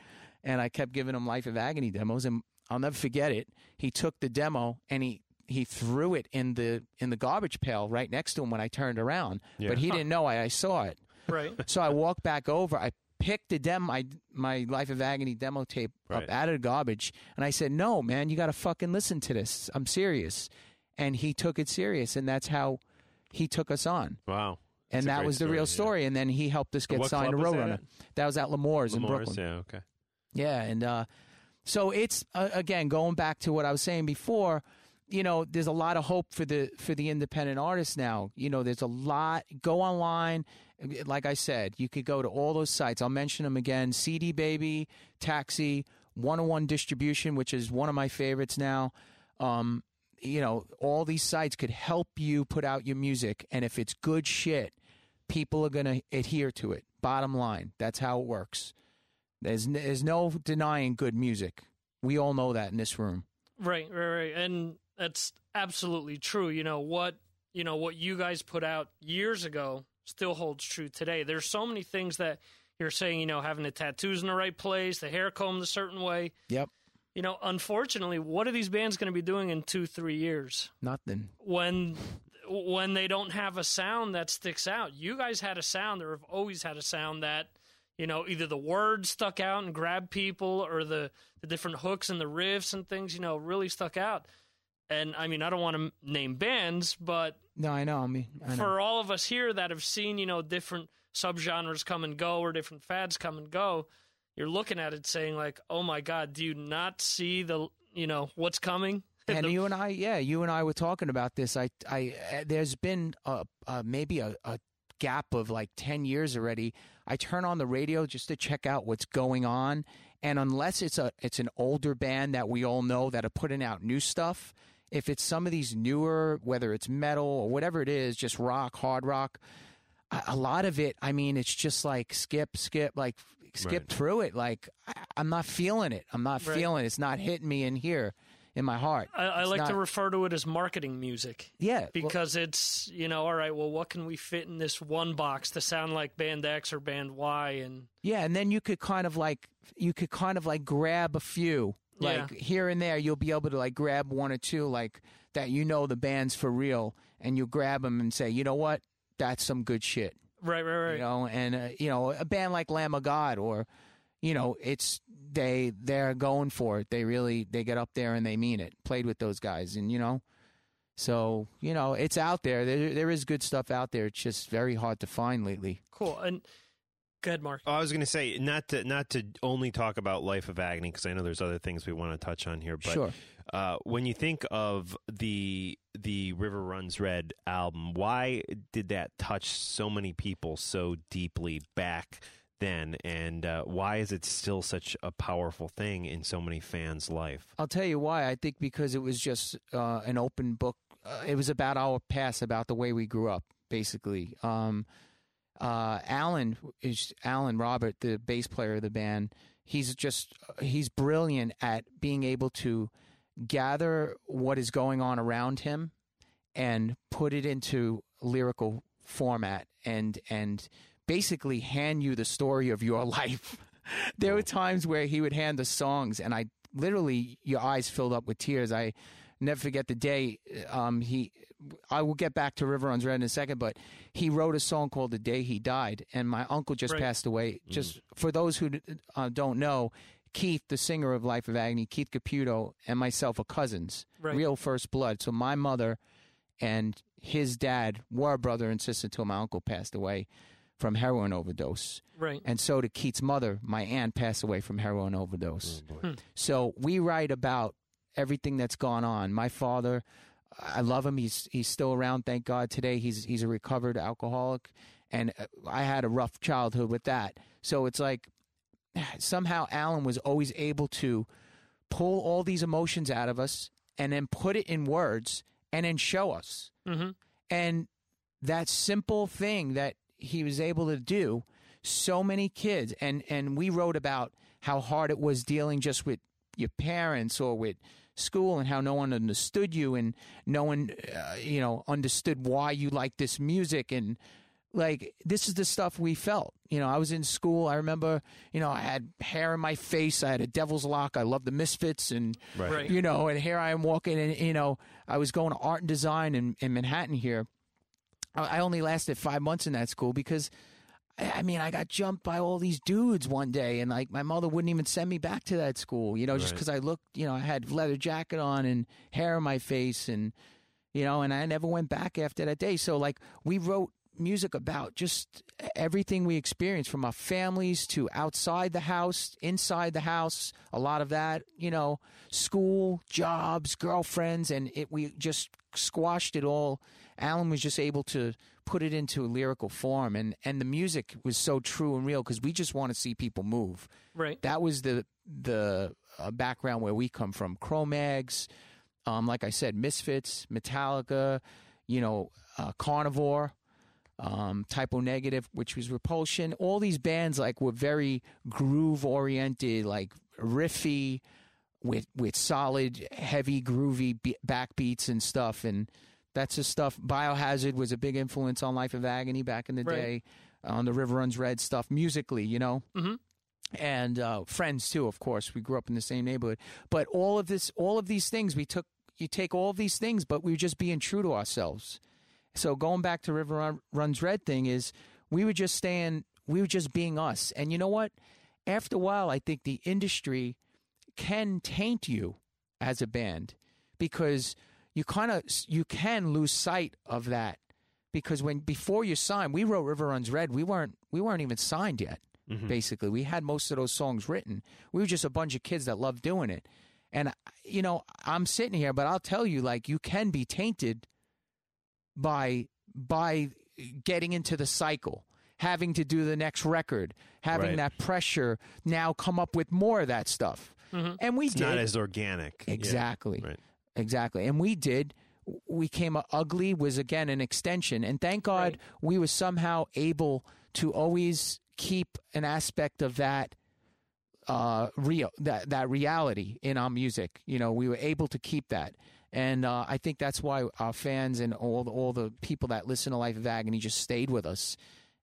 and I kept giving him Life of Agony demos, and I'll never forget it. He took the demo and he he threw it in the in the garbage pail right next to him when I turned around, Yeah. but he didn't know I, I saw it. Right. So I walked back over. I picked the dem my my Life of Agony demo tape Right. up out of the garbage, and I said, "No, man, you got to fucking listen to this. I'm serious." And he took it serious, and that's how he took us on. Wow. And That's a that was the real story, story. And then he helped us get signed to club was that Roadrunner. That was at L'Amour's, in Brooklyn. Yeah. Okay. Yeah, and uh, so it's uh, again going back to what I was saying before. You know, there's a lot of hope for the for the independent artists now. You know, there's a lot. Go online, like I said, you could go to all those sites. I'll mention them again: CD Baby, Taxi, 101 Distribution, which is one of my favorites now. Um, you know, all these sites could help you put out your music, and if it's good shit, people are going to adhere to it. Bottom line, that's how it works. There's n- there's no denying good music. We all know that in this room. Right, right, right. And that's absolutely true. You know what you know what you guys put out years ago still holds true today. There's so many things that you're saying, you know, having the tattoos in the right place, the hair combed a certain way. Yep. You know, unfortunately, what are these bands going to be doing in 2-3 years Nothing. when when they don't have a sound that sticks out? You guys had a sound or have always had a sound that you know, either the words stuck out and grabbed people or the, the different hooks and the riffs and things, you know, really stuck out. And I mean, I don't want to name bands, but No, I know. I mean, I know. for all of us here that have seen, you know, different subgenres come and go or different fads come and go, you're looking at it saying like, "Oh my god, do you not see the, you know, what's coming?" *laughs* and you and I, yeah, you and I were talking about this. I, I, uh, there's been a, uh, maybe a, a gap of like ten years already. I turn on the radio just to check out what's going on, and unless it's a, it's an older band that we all know that are putting out new stuff. If it's some of these newer, whether it's metal or whatever it is, just rock, hard rock, a, a lot of it. I mean, it's just like skip, skip, like skip Right. through it. Like I, I'm not feeling it. I'm not Right. feeling it. It's not hitting me in here, in my heart. I, I It's like to refer to it as marketing music. Yeah, well- Because it's, you know, all right, well, what can we fit in this one box to sound like band X or band Y? And Yeah, and then you could kind of like you could kind of like grab a few like Yeah. here and there. You'll be able to like grab one or two like that. You know the band's for real, and you grab them and say, you know what, that's some good shit. right, right, right. You know, and uh, you know a band like Lamb of God or you know it's they they're going for it. They really they get up there and they mean it. Played with those guys, and you know. So you know it's out there. There there is good stuff out there. It's just very hard to find lately. Cool. And go ahead, Mark. Oh, I was going to say not to not to only talk about Life of Agony because I know there's other things we want to touch on here. But Sure. Uh, when you think of the the River Runs Red album, why did that touch so many people so deeply back then, and uh, why is it still such a powerful thing in so many fans' life? I'll tell you why. I think because it was just uh, an open book. Uh, it was about our past, about the way we grew up, basically. Um, uh, Alan is Alan Robert, the bass player of the band. He's just he's brilliant at being able to gather what is going on around him and put it into lyrical format and and basically hand you the story of your *laughs* life. there were times where he would hand the songs and I literally your eyes filled up with tears. I never forget the day um, he I will get back to River Runs Red in a second, but he wrote a song called "The Day He Died," and my uncle just Right. passed away. Just for those who uh, don't know, Keith, the singer of Life of Agony, Keith Caputo, and myself are cousins, Right. real first blood. So my mother and his dad were brother and sister until my uncle passed away from heroin overdose. Right. And so did Keith's mother, my aunt, passed away from heroin overdose. Hmm. So we write about everything that's gone on. My father, I love him. He's he's still around, thank God. Today he's he's a recovered alcoholic, and uh, I had a rough childhood with that. So it's like *sighs* somehow Alan was always able to pull all these emotions out of us and then put it in words and then show us. Mm-hmm. And that simple thing that he was able to do, so many kids, and, and we wrote about how hard it was dealing just with your parents or with school and how no one understood you and no one, uh, you know, understood why you liked this music and like this is the stuff we felt. You know, I was in school. I remember, you know, I had hair in my face. I had a devil's lock. I loved the Misfits, and Right. Right. you know, and here I am walking, and you know, I was going to art and design in, in Manhattan here. I I only lasted five months in that school because, I I mean, I got jumped by all these dudes one day, and like my mother wouldn't even send me back to that school, you know, just Right. because I looked, you know, I had leather jacket on and hair in my face, and you know, and I never went back after that day. So like we wrote music about just everything we experienced from our families to outside the house, inside the house, a lot of that, you know, school, jobs, girlfriends, and it we just squashed it all. Alan was just able to put it into a lyrical form and and the music was so true and real because we just want to see people move. Right. That was the the uh, background where we come from. Cro-Mags, um, like I said, Misfits, Metallica, you know, uh, Carnivore, um, Type O Negative, which was Repulsion. All these bands like were very groove oriented, like riffy, with with solid, heavy, groovy be- backbeats and stuff. And that's the stuff. Biohazard was a big influence on Life of Agony back in the Right. day. On the River Runs Red stuff, musically, you know Mm-hmm. and uh, friends too. Of course, we grew up in the same neighborhood. But all of this, all of these things, we took. You take all of these things, but we were just being true to ourselves. So going back to River Run, Runs Red thing is, we were just staying. We were just being us. And you know what? After a while, I think the industry can taint you as a band because you kind of you can lose sight of that because when before you signed, we wrote River Runs Red. We weren't we weren't even signed yet. Mhm. Basically, we had most of those songs written. We were just a bunch of kids that loved doing it. And you know, I'm sitting here, but I'll tell you, like you can be tainted by by getting into the cycle, having to do the next record, having Right. that pressure. Now come up with more of that stuff, Mhm. and we It's did not as organic. Yeah. Exactly. Right. Exactly. And we did. We came ugly was again an extension, and thank God we were somehow able to always keep an aspect of that uh real that that reality in our music. You know we were able to keep that. And uh, I think that's why our fans and all the, all the people that listen to Life of Agony just stayed with us,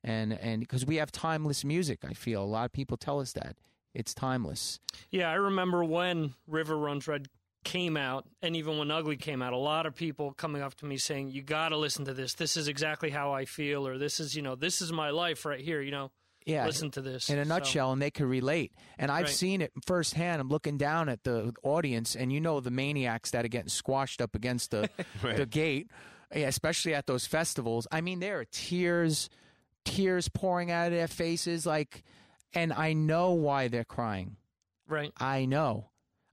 and and because we have timeless music, I feel. A lot of people tell us that. It's timeless. Yeah, I remember when River Runs Red came out, and even when Ugly came out, a lot of people coming up to me saying, "You got to listen to this. This is exactly how I feel," or "This is, you know, this is my life right here." You know, Yeah, listen to this in a So- nutshell, and they could relate. And I've Right. seen it firsthand. I'm looking down at the audience, and you know the maniacs that are getting squashed up against the *laughs* Right. the gate, eh, especially at those festivals. I mean, there are tears, tears pouring out of their faces, like, and I know why they're crying. Right. I know.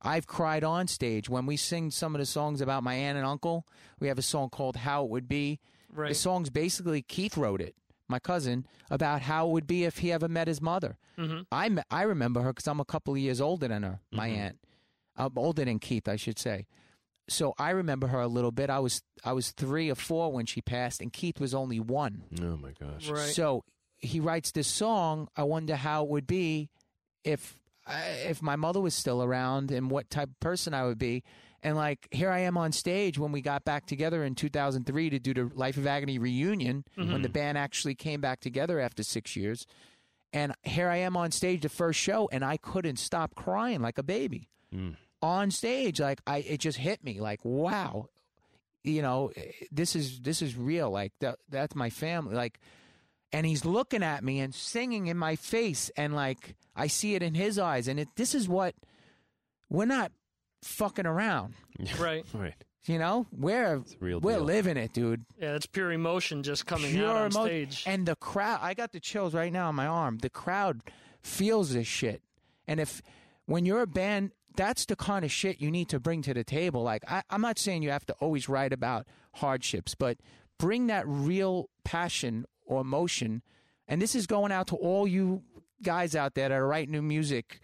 I've cried on stage when we sing some of the songs about my aunt and uncle. We have a song called "How It Would Be." Right. The song's basically Keith wrote it, my cousin, about how it would be if he ever met his mother. Mm-hmm. I I remember her because I'm a couple of years older than her, my Mm-hmm. aunt, uh, older than Keith, I should say. So I remember her a little bit. I was I was three or four when she passed, and Keith was only one. Oh my gosh. Right. So he writes this song. I wonder how it would be if if my mother was still around and what type of person I would be. And like here I am on stage when we got back together in 2003 to do the Life of Agony reunion when Mhm. the band actually came back together after six years. And here I am on stage the first show, and I couldn't stop crying like a baby on stage. Like I, it just hit me. Like wow, you know, this is this is real. Like that, that's my family. Like, and he's looking at me and singing in my face, and like I see it in his eyes. And it, this is what we're not fucking around. Right. *laughs* right. You know, we're real we're deal. living it, dude. Yeah, it's pure emotion just coming Pure out on emo- stage. And the crowd, I got the chills right now on my arm. The crowd feels this shit. And if, when you're a band, that's the kind of shit you need to bring to the table. Like, I, I'm not saying you have to always write about hardships, but bring that real passion or emotion. And this is going out to all you guys out there that are writing new music.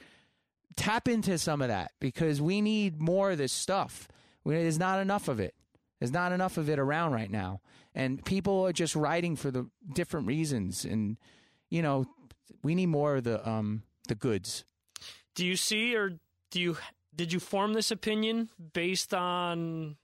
Tap into some of that because we need more of this stuff. There's not enough of it. There's not enough of it around right now. And people are just writing for the different reasons. And, you know, we need more of the um the goods. Do you see or do you did you form this opinion based on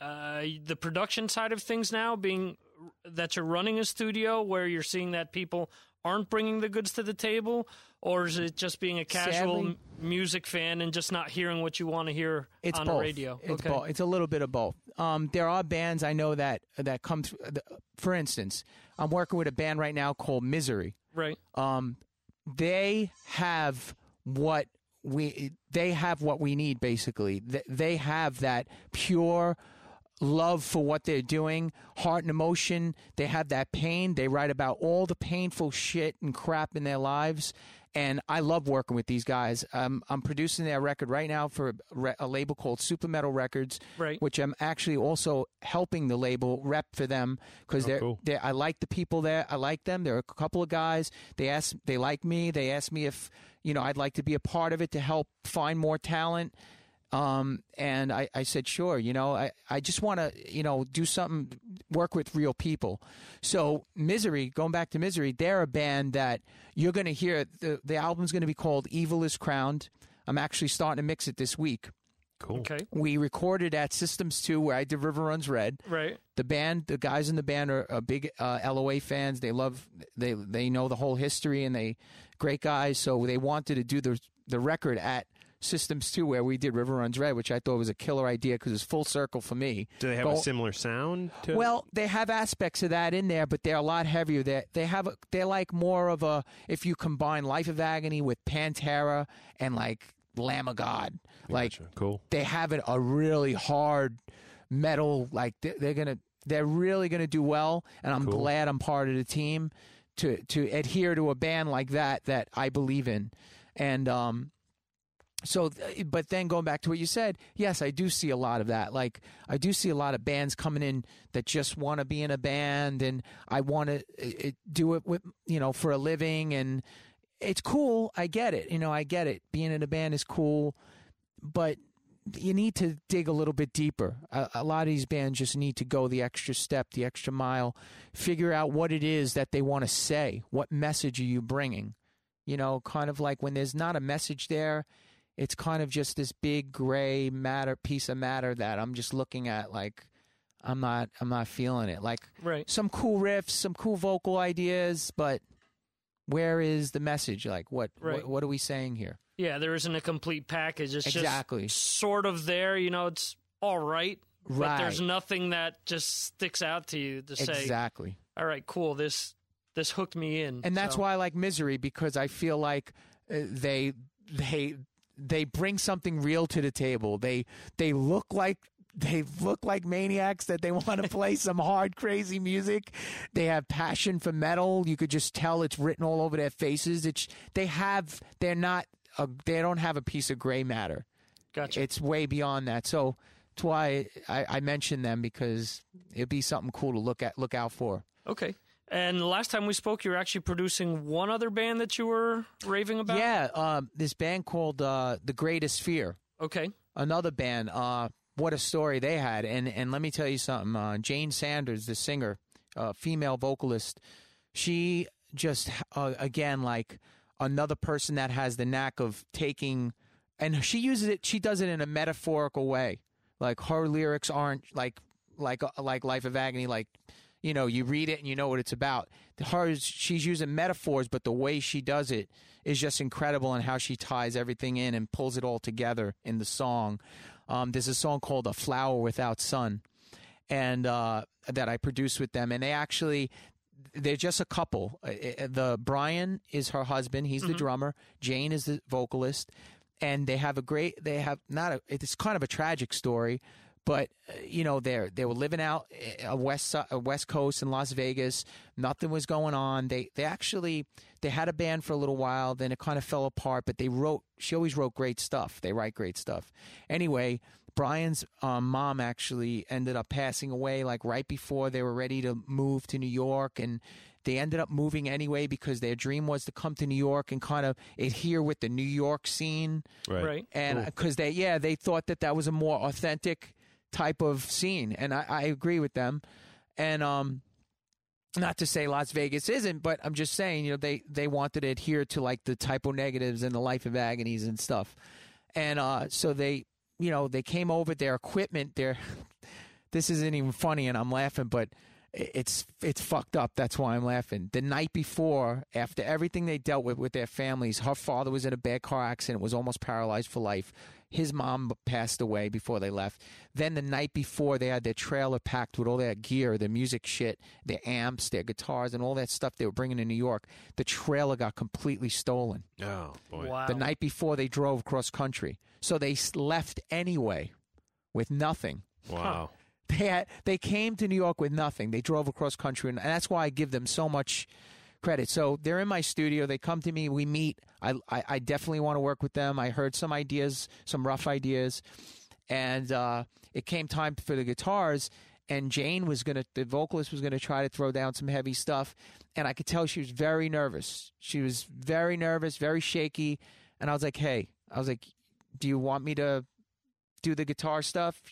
uh, the production side of things now being that you're running a studio where you're seeing that people aren't bringing the goods to the table or is it just being a casual Sadly- music fan and just not hearing what you want to hear It's on both. the radio It's okay both. It's a little bit of both. Um, there are bands I know that that come through. For instance, I'm working with a band right now called Misery. right um, they have what we they have what we need basically Th- they have that pure love for what they're doing heart and emotion they have that pain they write about all the painful shit and crap in their lives and I love working with these guys. Um, I'm producing their record right now for a, re- a label called Super Metal Records, Right. which I'm actually also helping the label rep for them because Oh, they're, cool. they're I like the people there. I like them. There are a couple of guys. They ask, they like me. They asked me if you know I'd like to be a part of it to help find more talent. Um, and I, I said, sure, you know, I, I just want to, you know, do something, work with real people. So Misery, going back to Misery, they're a band that you're going to hear, the, the album's going to be called Evil is Crowned. I'm actually starting to mix it this week. Cool. Okay. We recorded at Systems 2 where I did River Runs Red. Right. The band, the guys in the band are, are big uh, LOA fans. They love, they they know the whole history and they great guys. So they wanted to do the the record at Systems Two, where we did River Runs Red, which I thought was a killer idea because it's full circle for me. Do they have Go- a similar sound? To well, they have aspects of that in there, but they're a lot heavier. They they have a, they're like more of a if you combine Life of Agony with Pantera and like Lamb of God, like cool. They have it a really hard metal. Like they- they're gonna they're really gonna do well, and I'm Cool. glad I'm part of the team to to adhere to a band like that that I believe in, and um so but then going back to what you said yes i do see a lot of that like i do see a lot of bands coming in that just want to be in a band and i want to uh, uh, do it with you know for a living and it's cool i get it you know i get it being in a band is cool but you need to dig a little bit deeper. A, a lot of these bands just need to go the extra step, the extra mile, figure out what it is that they want to say. What message are you bringing? You know, kind of like when there's not a message there, it's kind of just this big gray matter piece of matter that I'm just looking at like I'm not I'm not feeling it. Like Right. some cool riffs, some cool vocal ideas, but where is the message? Like what Right. what, what are we saying here? Yeah, there isn't a complete package. It's Exactly. just sort of there. You know, it's all right, but there's nothing that just sticks out to you to say, Exactly. all right, cool, this this hooked me in. and that's So- why I like Misery because I feel like uh, they they they bring something real to the table. They they look like they look like maniacs that they *laughs* want to play some hard crazy music. They have passion for metal. You could just tell it's written all over their faces. It's they have they're not a, they don't have a piece of gray matter. Gotcha. It's way beyond that. So that's why I, I mentioned them because it'd be something cool to look at, look out for. Okay. And last time we spoke, you were actually producing one other band that you were raving about. Yeah, um, this band called uh, The Greatest Fear. Okay. Another band. Uh, what a story they had. And and let me tell you something. Uh, Jane Sanders, the singer, uh, female vocalist, she just uh, again like another person that has the knack of taking, and she uses it. She does it in a metaphorical way. Like her lyrics aren't like like uh, like Life of Agony. Like you know, you read it and you know what it's about. Hers, she's using metaphors, but the way she does it is just incredible and how she ties everything in and pulls it all together in the song. Um, there's a song called "A Flower Without Sun," and uh, that I produced with them, and they actually they're just a couple. Uh, uh, The Brian is her husband; he's the Mm-hmm. Mhm. drummer. Jane is the vocalist, and they have a great. They have not a. It's kind of a tragic story, but uh, you know they they were living out uh, west si- uh, west coast in Las Vegas. Nothing was going on. They they actually they had a band for a little while. Then it kind of fell apart. But they wrote. She always wrote great stuff. They write great stuff. Anyway. Brian's um, mom actually ended up passing away like right before they were ready to move to New York, and they ended up moving anyway because their dream was to come to New York and kind of adhere with the New York scene, Right. Right. And Cool. because they, yeah, they thought that that was a more authentic type of scene, and I, I agree with them. And um, not to say Las Vegas isn't, but I'm just saying, you know, they they wanted to adhere to like the Type O negatives and the life of agonies and stuff, and uh, so they, you know, they came over their equipment, their *laughs* this isn't even funny, and I'm laughing, but it's it's fucked up. That's why I'm laughing. The night before, after everything they dealt with with their families, her father was in a bad car accident, was almost paralyzed for life. His mom passed away before they left. Then the night before, they had their trailer packed with all their gear, their music shit, their amps, their guitars, and all that stuff they were bringing to New York. The trailer got completely stolen. Oh boy. Wow. The night before they drove cross country, so they left anyway with nothing. Wow. They had, they came to New York with nothing. They drove across country, and that's why I give them so much credit. So they're in my studio. They come to me. We meet. I I, I definitely want to work with them. I heard some ideas, some rough ideas, and uh, it came time for the guitars. And Jane was gonna, the vocalist was gonna try to throw down some heavy stuff, and I could tell she was very nervous. She was very nervous, very shaky, and I was like, "Hey," I was like, "Do you want me to do the guitar stuff?"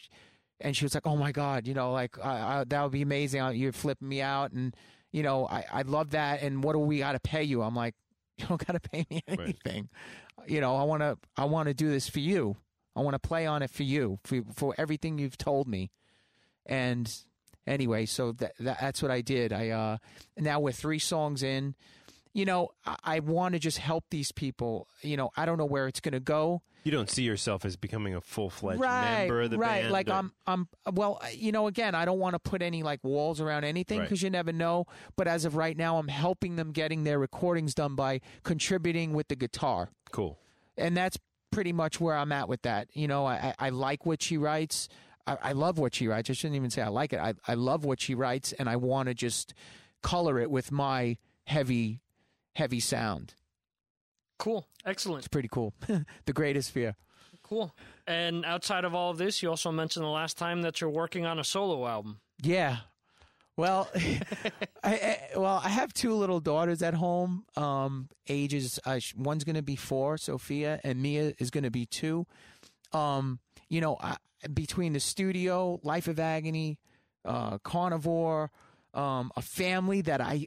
And she was like, "Oh my God, you know, like I, I, that would be amazing. Uh, You're flipping me out, and you know, I I love that. And what do we got to pay you?" I'm like, *laughs* "You don't got to pay me anything. You know, I want to I want to do this for you. I want to play on it for you for for everything you've told me." And anyway, so that, that that's what I did. I uh now we're three songs in. You know, I, I want to just help these people. You know, I don't know where it's going to go. You don't see yourself as becoming a full fledged right, member of the band? right. band. Like or- I'm, I'm. Well, you know, again, I don't want to put any like walls around anything Right. because you never know. But as of right now, I'm helping them getting their recordings done by contributing with the guitar, Cool. and that's pretty much where I'm at with that. You know, I, I I like what she writes. I, I love what she writes. I shouldn't even say I like it. I, I love what she writes, and I want to just color it with my heavy, heavy sound. Cool. Excellent. It's pretty cool. *laughs* the greatest fear. Cool. And outside of all of this, you also mentioned the last time that you're working on a solo album. Yeah. Well, *laughs* I, I well I have two little daughters at home. Um, ages uh, one's going to be four, Sophia, and Mia is going to be two. Um, you know, I, between the studio, Life of Agony, uh, Carnivore, um, a family that I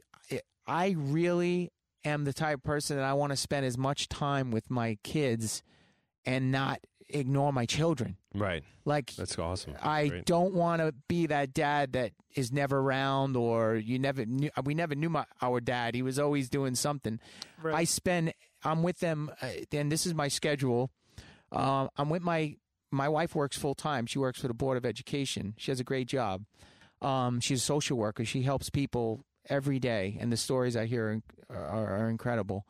I really am the type of person that I want to spend as much time with my kids and not ignore my children. Right. Like That's awesome. I Great. don't want to be that dad that is never around or you never knew we never knew my our dad he was always doing something i spend i'm with them uh, and this is my schedule uh, i'm with my my wife works full time she works for the board of education she has a great job um, she's a social worker she helps people every day and the stories i hear are, are, incredible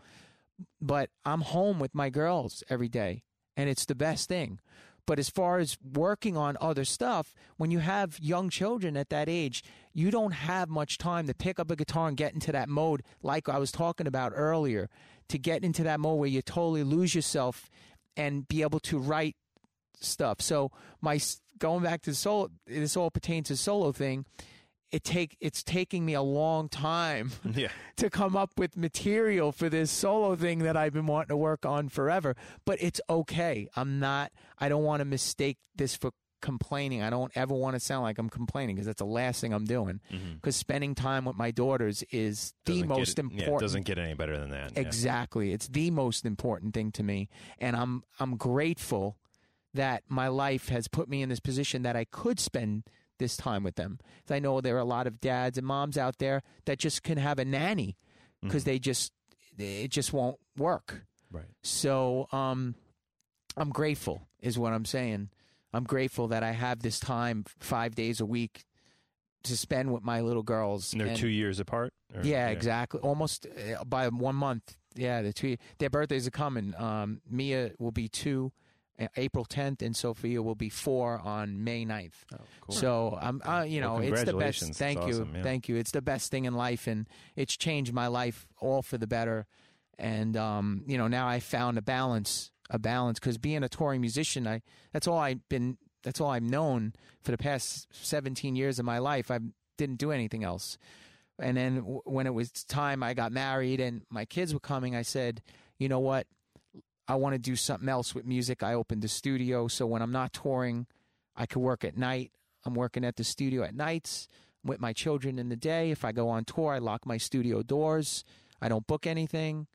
but i'm home with my girls every day and it's the best thing but as far as working on other stuff, when you have young children at that age, you don't have much time to pick up a guitar and get into that mode, like I was talking about earlier, to get into that mode where you totally lose yourself and be able to write stuff. So my going back to the solo, this all pertains to solo thing. It take it's taking me a long time *laughs* Yeah. *laughs* to come up with material for this solo thing that I've been wanting to work on forever. But it's okay. I'm not. I don't want to mistake this for complaining. I don't ever want to sound like I'm complaining because that's the last thing I'm doing. Because spending time with my daughters is the Mm-hmm. Doesn't get most it- important. Yeah, it doesn't get any better than that. yeah. Exactly. It's the most important thing to me. And I'm I'm grateful that my life has put me in this position that I could spend this time with them. I know there are a lot of dads and moms out there that just can have a nanny because they just it just won't work. Right. So um I'm grateful is what I'm saying. I'm grateful that I have this time 5 days a week to spend with my little girls. And they're And- two years apart. Or- yeah, exactly. Almost uh, by one month. Yeah, the two their birthdays are coming. Um, Mia will be two, April 10th, and Sophia will be four on May 9th. Oh, cool. So I'm, uh, you Well, know, it's the best. Thank That's you, awesome, yeah. thank you. It's the best thing in life, and it's changed my life all for the better. And um, you know, now I found a balance, a balance, because being a touring musician, I that's all I've been. That's all I've known for the past 17 years of my life. I didn't do anything else. And then w- when it was time, I got married and my kids were coming. I said, you know what? I want to do something else with music. I opened a studio. So when I'm not touring, I could work at night. I'm working at the studio at nights with my children in the day. If I go on tour, I lock my studio doors. I don't book anything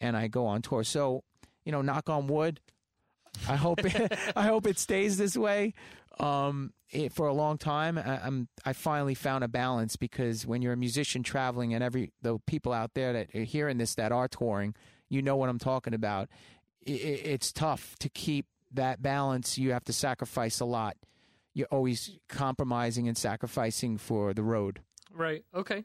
and I go on tour. So, you know, knock on wood. I hope *laughs* *laughs* I hope it stays this way um, it, for a long time. I, I'm I finally found a balance because when you're a musician traveling and every the people out there that are hearing this that are touring, you know what I'm talking about. It's tough to keep that balance. You have to sacrifice a lot. You're always compromising and sacrificing for the road. Right. Okay.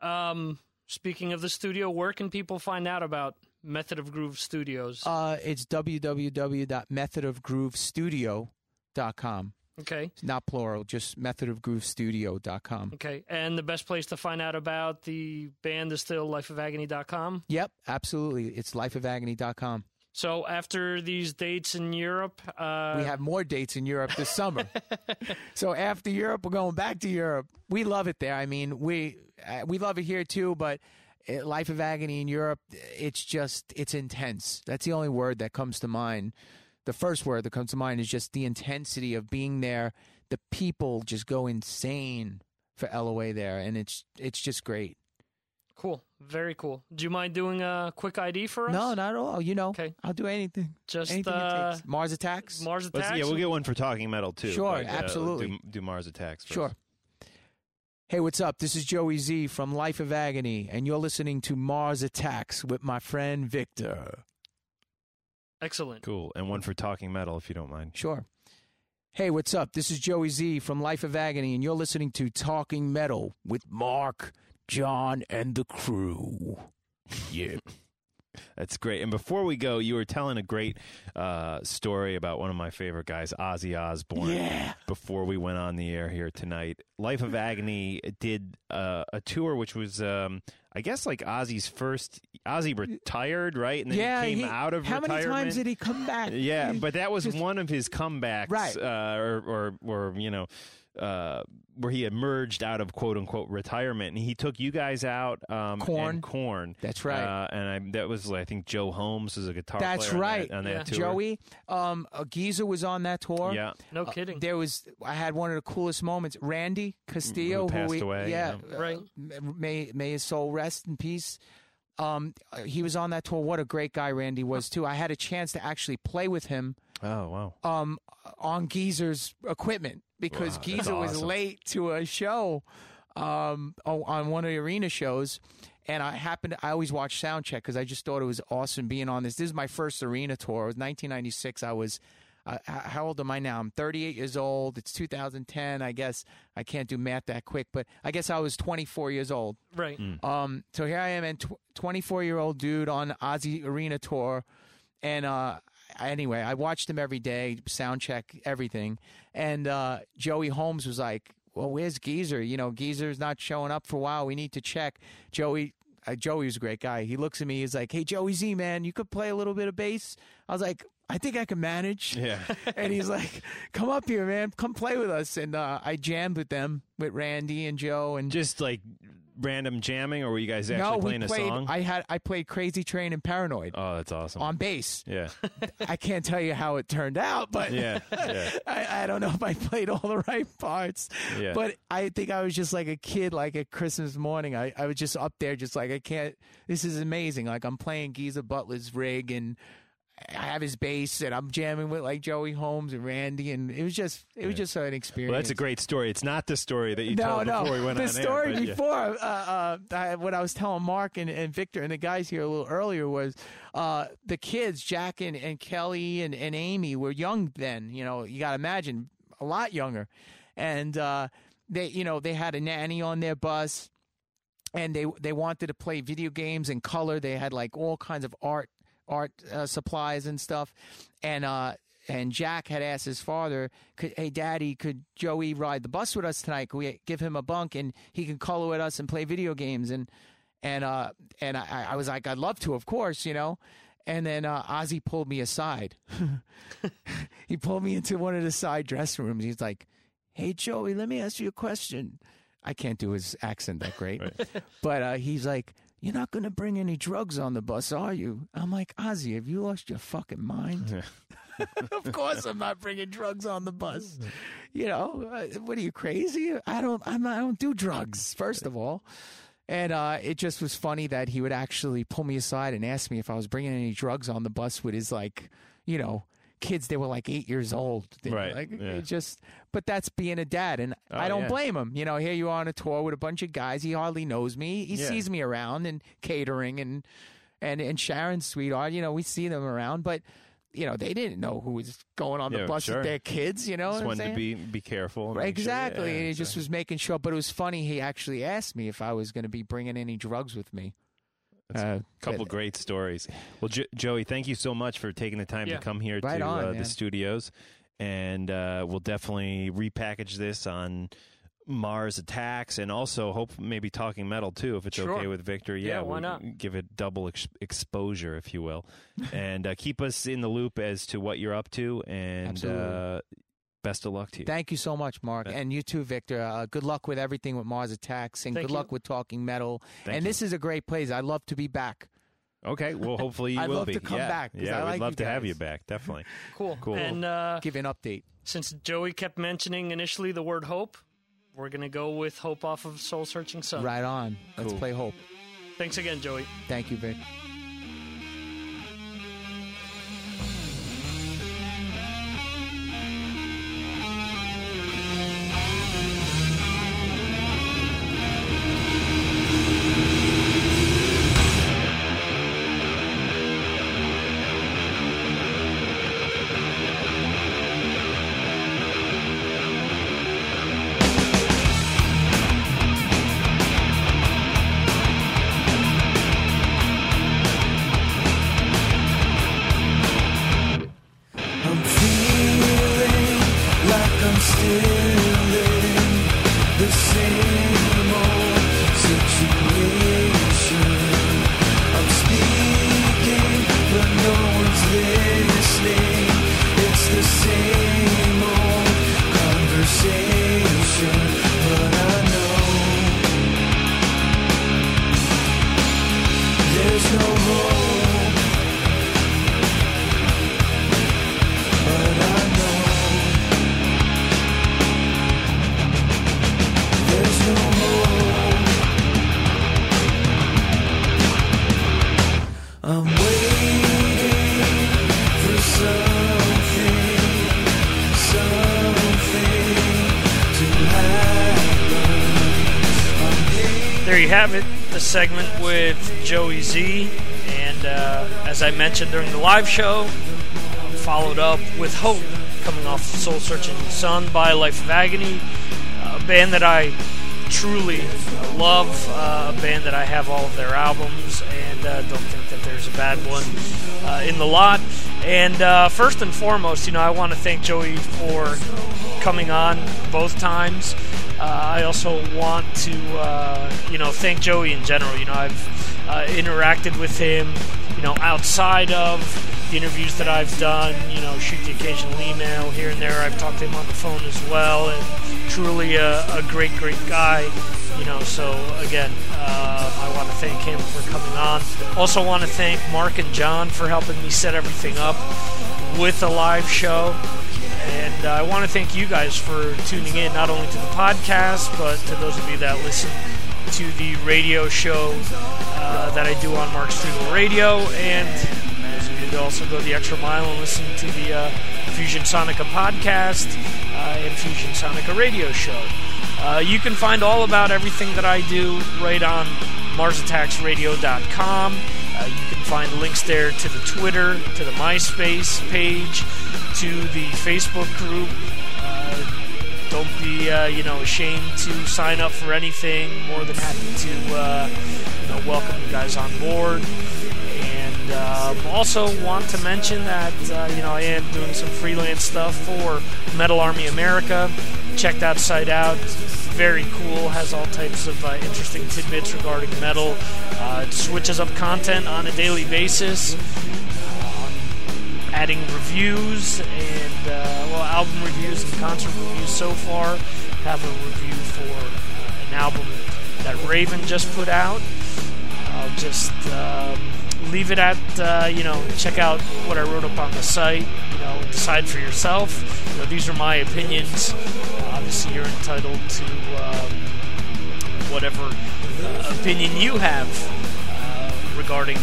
Um, speaking of the studio, where can people find out about Method of Groove Studios? Uh, it's www.methodofgroovestudio.com. Okay. It's not plural, just methodofgroovestudio.com. Okay. And the best place to find out about the band is still lifeofagony.com. Yep, absolutely. It's lifeofagony.com. So after these dates in Europe, uh, we have more dates in Europe this summer. *laughs* so after Europe, we're going back to Europe. We love it there. I mean, we uh, we love it here too, but uh, Life of Agony in Europe, it's just it's intense. That's the only word that comes to mind. The first word that comes to mind is just the intensity of being there. The people just go insane for LOA there, and it's it's just great. Cool. Very cool. Do you mind doing a quick ID for us? No, not at all. You know, Okay. I'll do anything. Just anything uh, it takes. Mars Attacks. Mars Let's- Attacks. yeah, we'll get one for talking metal too. Sure, but, uh, absolutely. do, do Mars Attacks. First. Sure. Hey, what's up? This is Joey Z from Life of Agony, and you're listening to Mars Attacks with my friend Victor. Excellent. Cool. And one for talking metal, if you don't mind. Sure. Hey, what's up? This is Joey Z from Life of Agony, and you're listening to Talking Metal with Mark, John, and the crew. Yeah. That's great. And before we go, you were telling a great uh, story about one of my favorite guys, Ozzy Osbourne. Yeah. Before we went on the air here tonight, Life of Agony did uh, a tour, which was, um, I guess, like Ozzy's first. Ozzy retired, right? And then yeah, he came he- out of how retirement. many times did he come back? Yeah, but that was one of his comebacks, Right. Uh, or, or, or you know, uh, where he emerged out of quote unquote retirement, and he took you guys out. Um, Korn. and Korn. That's right. Uh, and I, that was, I think, Joe Holmes was a guitar. That's player on right. that- on that, tour. Joey, um, uh, Geezer was on that tour. Yeah. No Uh, kidding. there was, I had one of the coolest moments. Randy Castillo, Who passed we, away, yeah, yeah. uh, Right. m- May may his soul rest in peace. Um, uh, he was on that tour. What a great guy Randy was too. I had a chance to actually play with him. Oh wow. Um, on Geezer's equipment because Wow, Geezer was late to a show, um, on one of the arena shows. And I happened. To, I always watch Soundcheck because I just thought it was awesome being on this. This is my first arena tour. It was 1996. I was uh, how old am I now? I'm 38 years old. It's 2010. I guess I can't do math that quick, but I guess I was 24 years old. Right. Um, so here I am, and 24 year old dude on Ozzy Arena tour, and uh, anyway, I watched him every day, sound check everything, and uh, Joey Holmes was like, "Well, where's Geezer? You know, Geezer's not showing up for a while. We need to check." Joey. Uh, Joey was a great guy. He looks at me. He's like, "Hey, Joey Z, man, you could play a little bit of bass." I was like, I think I can manage. Yeah. *laughs* and he's like, come up here, man. Come play with us. And uh, I jammed with them, with Randy and Joe. and Just like random jamming, or were you guys actually no, we playing played, a song? I had I played Crazy Train and Paranoid oh, that's awesome. on bass. yeah. *laughs* I can't tell you how it turned out, but Yeah, yeah. *laughs* I, I don't know if I played all the right parts. Yeah. But I think I was just like a kid, like at Christmas morning. I, I was just up there, just like, I can't, this is amazing. Like, I'm playing Geezer Butler's rig and I have his bass and I'm jamming with like Joey Holmes and Randy. And it was just, it was just an experience. Well, that's a great story. It's not the story that you no, told no. before we went the on story air. but yeah. before, uh, uh, I, what I was telling Mark and, and Victor and the guys here a little earlier was uh, the kids, Jack and, and Kelly and, and Aimee, were young then. You know, you got to imagine a lot younger, and uh, they, you know, they had a nanny on their bus, and they they wanted to play video games in color. They had like all kinds of art art uh, supplies and stuff, and uh, and Jack had asked his father, could, "Hey, Daddy, could Joey ride the bus with us tonight? Could we give him a bunk and he can color with us and play video games?" And and uh, and I, I was like, "I'd love to, of course, you know." And then uh, Ozzy pulled me aside. *laughs* he pulled me into one of the side dressing rooms. He's like, "Hey, Joey, let me ask you a question." I can't do his accent that great, but uh, he's like, "You're not going to bring any drugs on the bus, are you?" I'm like, "Ozzy, have you lost your fucking mind?" *laughs* of course, I'm not bringing drugs on the bus. *laughs* You know, uh, what are you crazy? I don't. I'm not, I don't do drugs. First of all. And uh, it just was funny that he would actually pull me aside and ask me if I was bringing any drugs on the bus with his like, you know, kids. They were like eight years old. They- Right, Like, yeah. it just, but that's being a dad, and Oh, I don't yeah. blame him. You know, here you are on a tour with a bunch of guys. He hardly knows me. He Yeah. sees me around and catering and and and Sharon's sweetheart. You know, we see them around, but. You know, they didn't know who was going on the Yeah, bus sure. with their kids. You know, Just what I'm wanted to be be careful. Right, sure- exactly. yeah, and he so- just was making sure. But it was funny. He actually asked me if I was going to be bringing any drugs with me. That's Uh, a couple but- great stories. Well, jo- Joey, thank you so much for taking the time Yeah. to come here Right to on, uh, the studios, and uh, we'll definitely repackage this on Mars Attacks, and also hope maybe Talking Metal too, if it's Sure. okay with Victor. Yeah, Yeah, why we'll not? Give it double ex- exposure, if you will, *laughs* and uh, keep us in the loop as to what you're up to, and Absolutely. uh, best of luck to you. Thank you so much, Mark, and you too, Victor. Uh, good luck with everything with Mars Attacks, and Thank good you. luck with Talking Metal. Thank and you. this is a great place. I'd love to be back. Okay, well, hopefully *laughs* you I'd will love be. to come yeah. back, 'cause Yeah, I we'd like love you to have you back. Definitely. *laughs* Cool. Cool. And uh, give an update. Since Joey kept mentioning initially the word hope, we're going to go with Hope off of Soul Searching Sun. Right on. Let's play Hope. Thanks again, Joey. Thank you, Vic. Segment with Joey Z. And uh, as I mentioned during the live show, followed up with Hope coming off Soul Searching Sun by Life of Agony, a band that I truly love, uh, a band that I have all of their albums and uh, don't think that there's a bad one uh, in the lot. And uh, first and foremost, you know, I want to thank Joey for coming on both times. Uh, I also want to, uh, you know, thank Joey in general. You know, I've uh, interacted with him, you know, outside of the interviews that I've done. You know, shoot the occasional email here and there. I've talked to him on the phone as well, and truly a, a great, great guy. You know, so again, uh, I want to thank him for coming on. Also, want to thank Mark and John for helping me set everything up with a live show. And uh, I want to thank you guys for tuning in, not only to the podcast, but to those of you that listen to the radio show uh, that I do on Mark Strigl Radio. And those of you that also go the extra mile and listen to the uh, Fusion Sonica podcast uh, and Fusion Sonica radio show. Uh, you can find all about everything that I do right on MarsAttacksRadio.com. Uh, you can find links there to the Twitter, to the MySpace page, to the Facebook group. Uh, don't be, uh, you know, ashamed to sign up for anything. More than happy to, uh, you know, welcome you guys on board. And um, also want to mention that, uh, you know, I am doing some freelance stuff for Metal Army America. Check that site out very cool. Has all types of uh, interesting tidbits regarding metal. Uh, switches up content on a daily basis, uh, adding reviews and uh, well, album reviews and concert reviews. So far, have a review for uh, an album that Raven just put out. I'll just um, leave it at uh, you know check out what I wrote up on the site. You know, decide for yourself. You know, these are my opinions. Obviously, you're entitled to um, whatever uh, opinion you have uh, regarding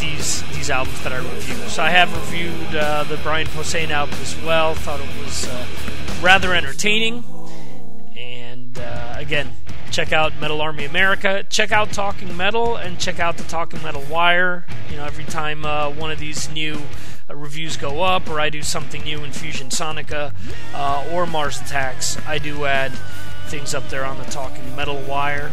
these these albums that I review. So I have reviewed uh, the Brian Posehn album as well. Thought it was uh, rather entertaining. And uh, again, check out Metal Army America. Check out Talking Metal and check out the Talking Metal Wire. You know, every time uh, one of these new uh, reviews go up or I do something new in Fusion Sonica uh, or Mars Attacks, I do add things up there on the Talking Metal Wire.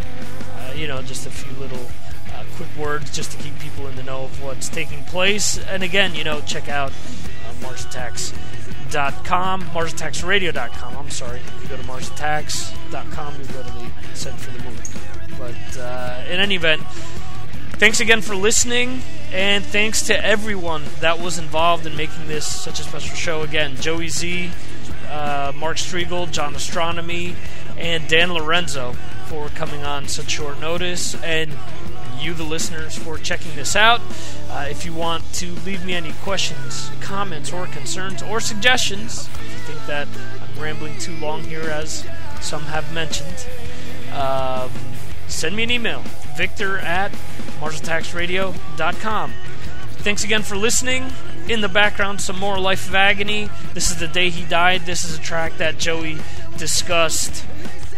Uh, you know, just a few little uh, quick words just to keep people in the know of what's taking place. And again, you know, check out uh, Mars Attacks. MarsAttacksRadio.com, MarsAttacksRadio.com. I'm sorry. If you go to MarsAttacks.com, you go to the Set for the Movie. But uh, in any event, thanks again for listening, and thanks to everyone that was involved in making this such a special show. Again, Joey Z, uh, Mark Strigl, John Astronomy, and Dan Lorenzo for coming on such short notice, and you, the listeners, for checking this out. Uh, if you want to leave me any questions, comments, or concerns, or suggestions, if you think that I'm rambling too long here, as some have mentioned, um, send me an email, victor at marsattacksradio.com. Thanks again for listening. In the background, some more Life of Agony. This is the day he died. This is a track that Joey discussed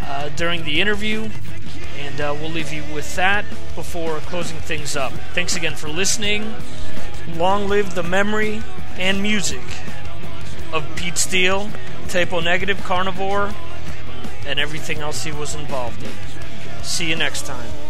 uh, during the interview. And uh, we'll leave you with that before closing things up. Thanks again for listening. Long live the memory and music of Pete Steele, Type O Negative, Carnivore, and everything else he was involved in. See you next time.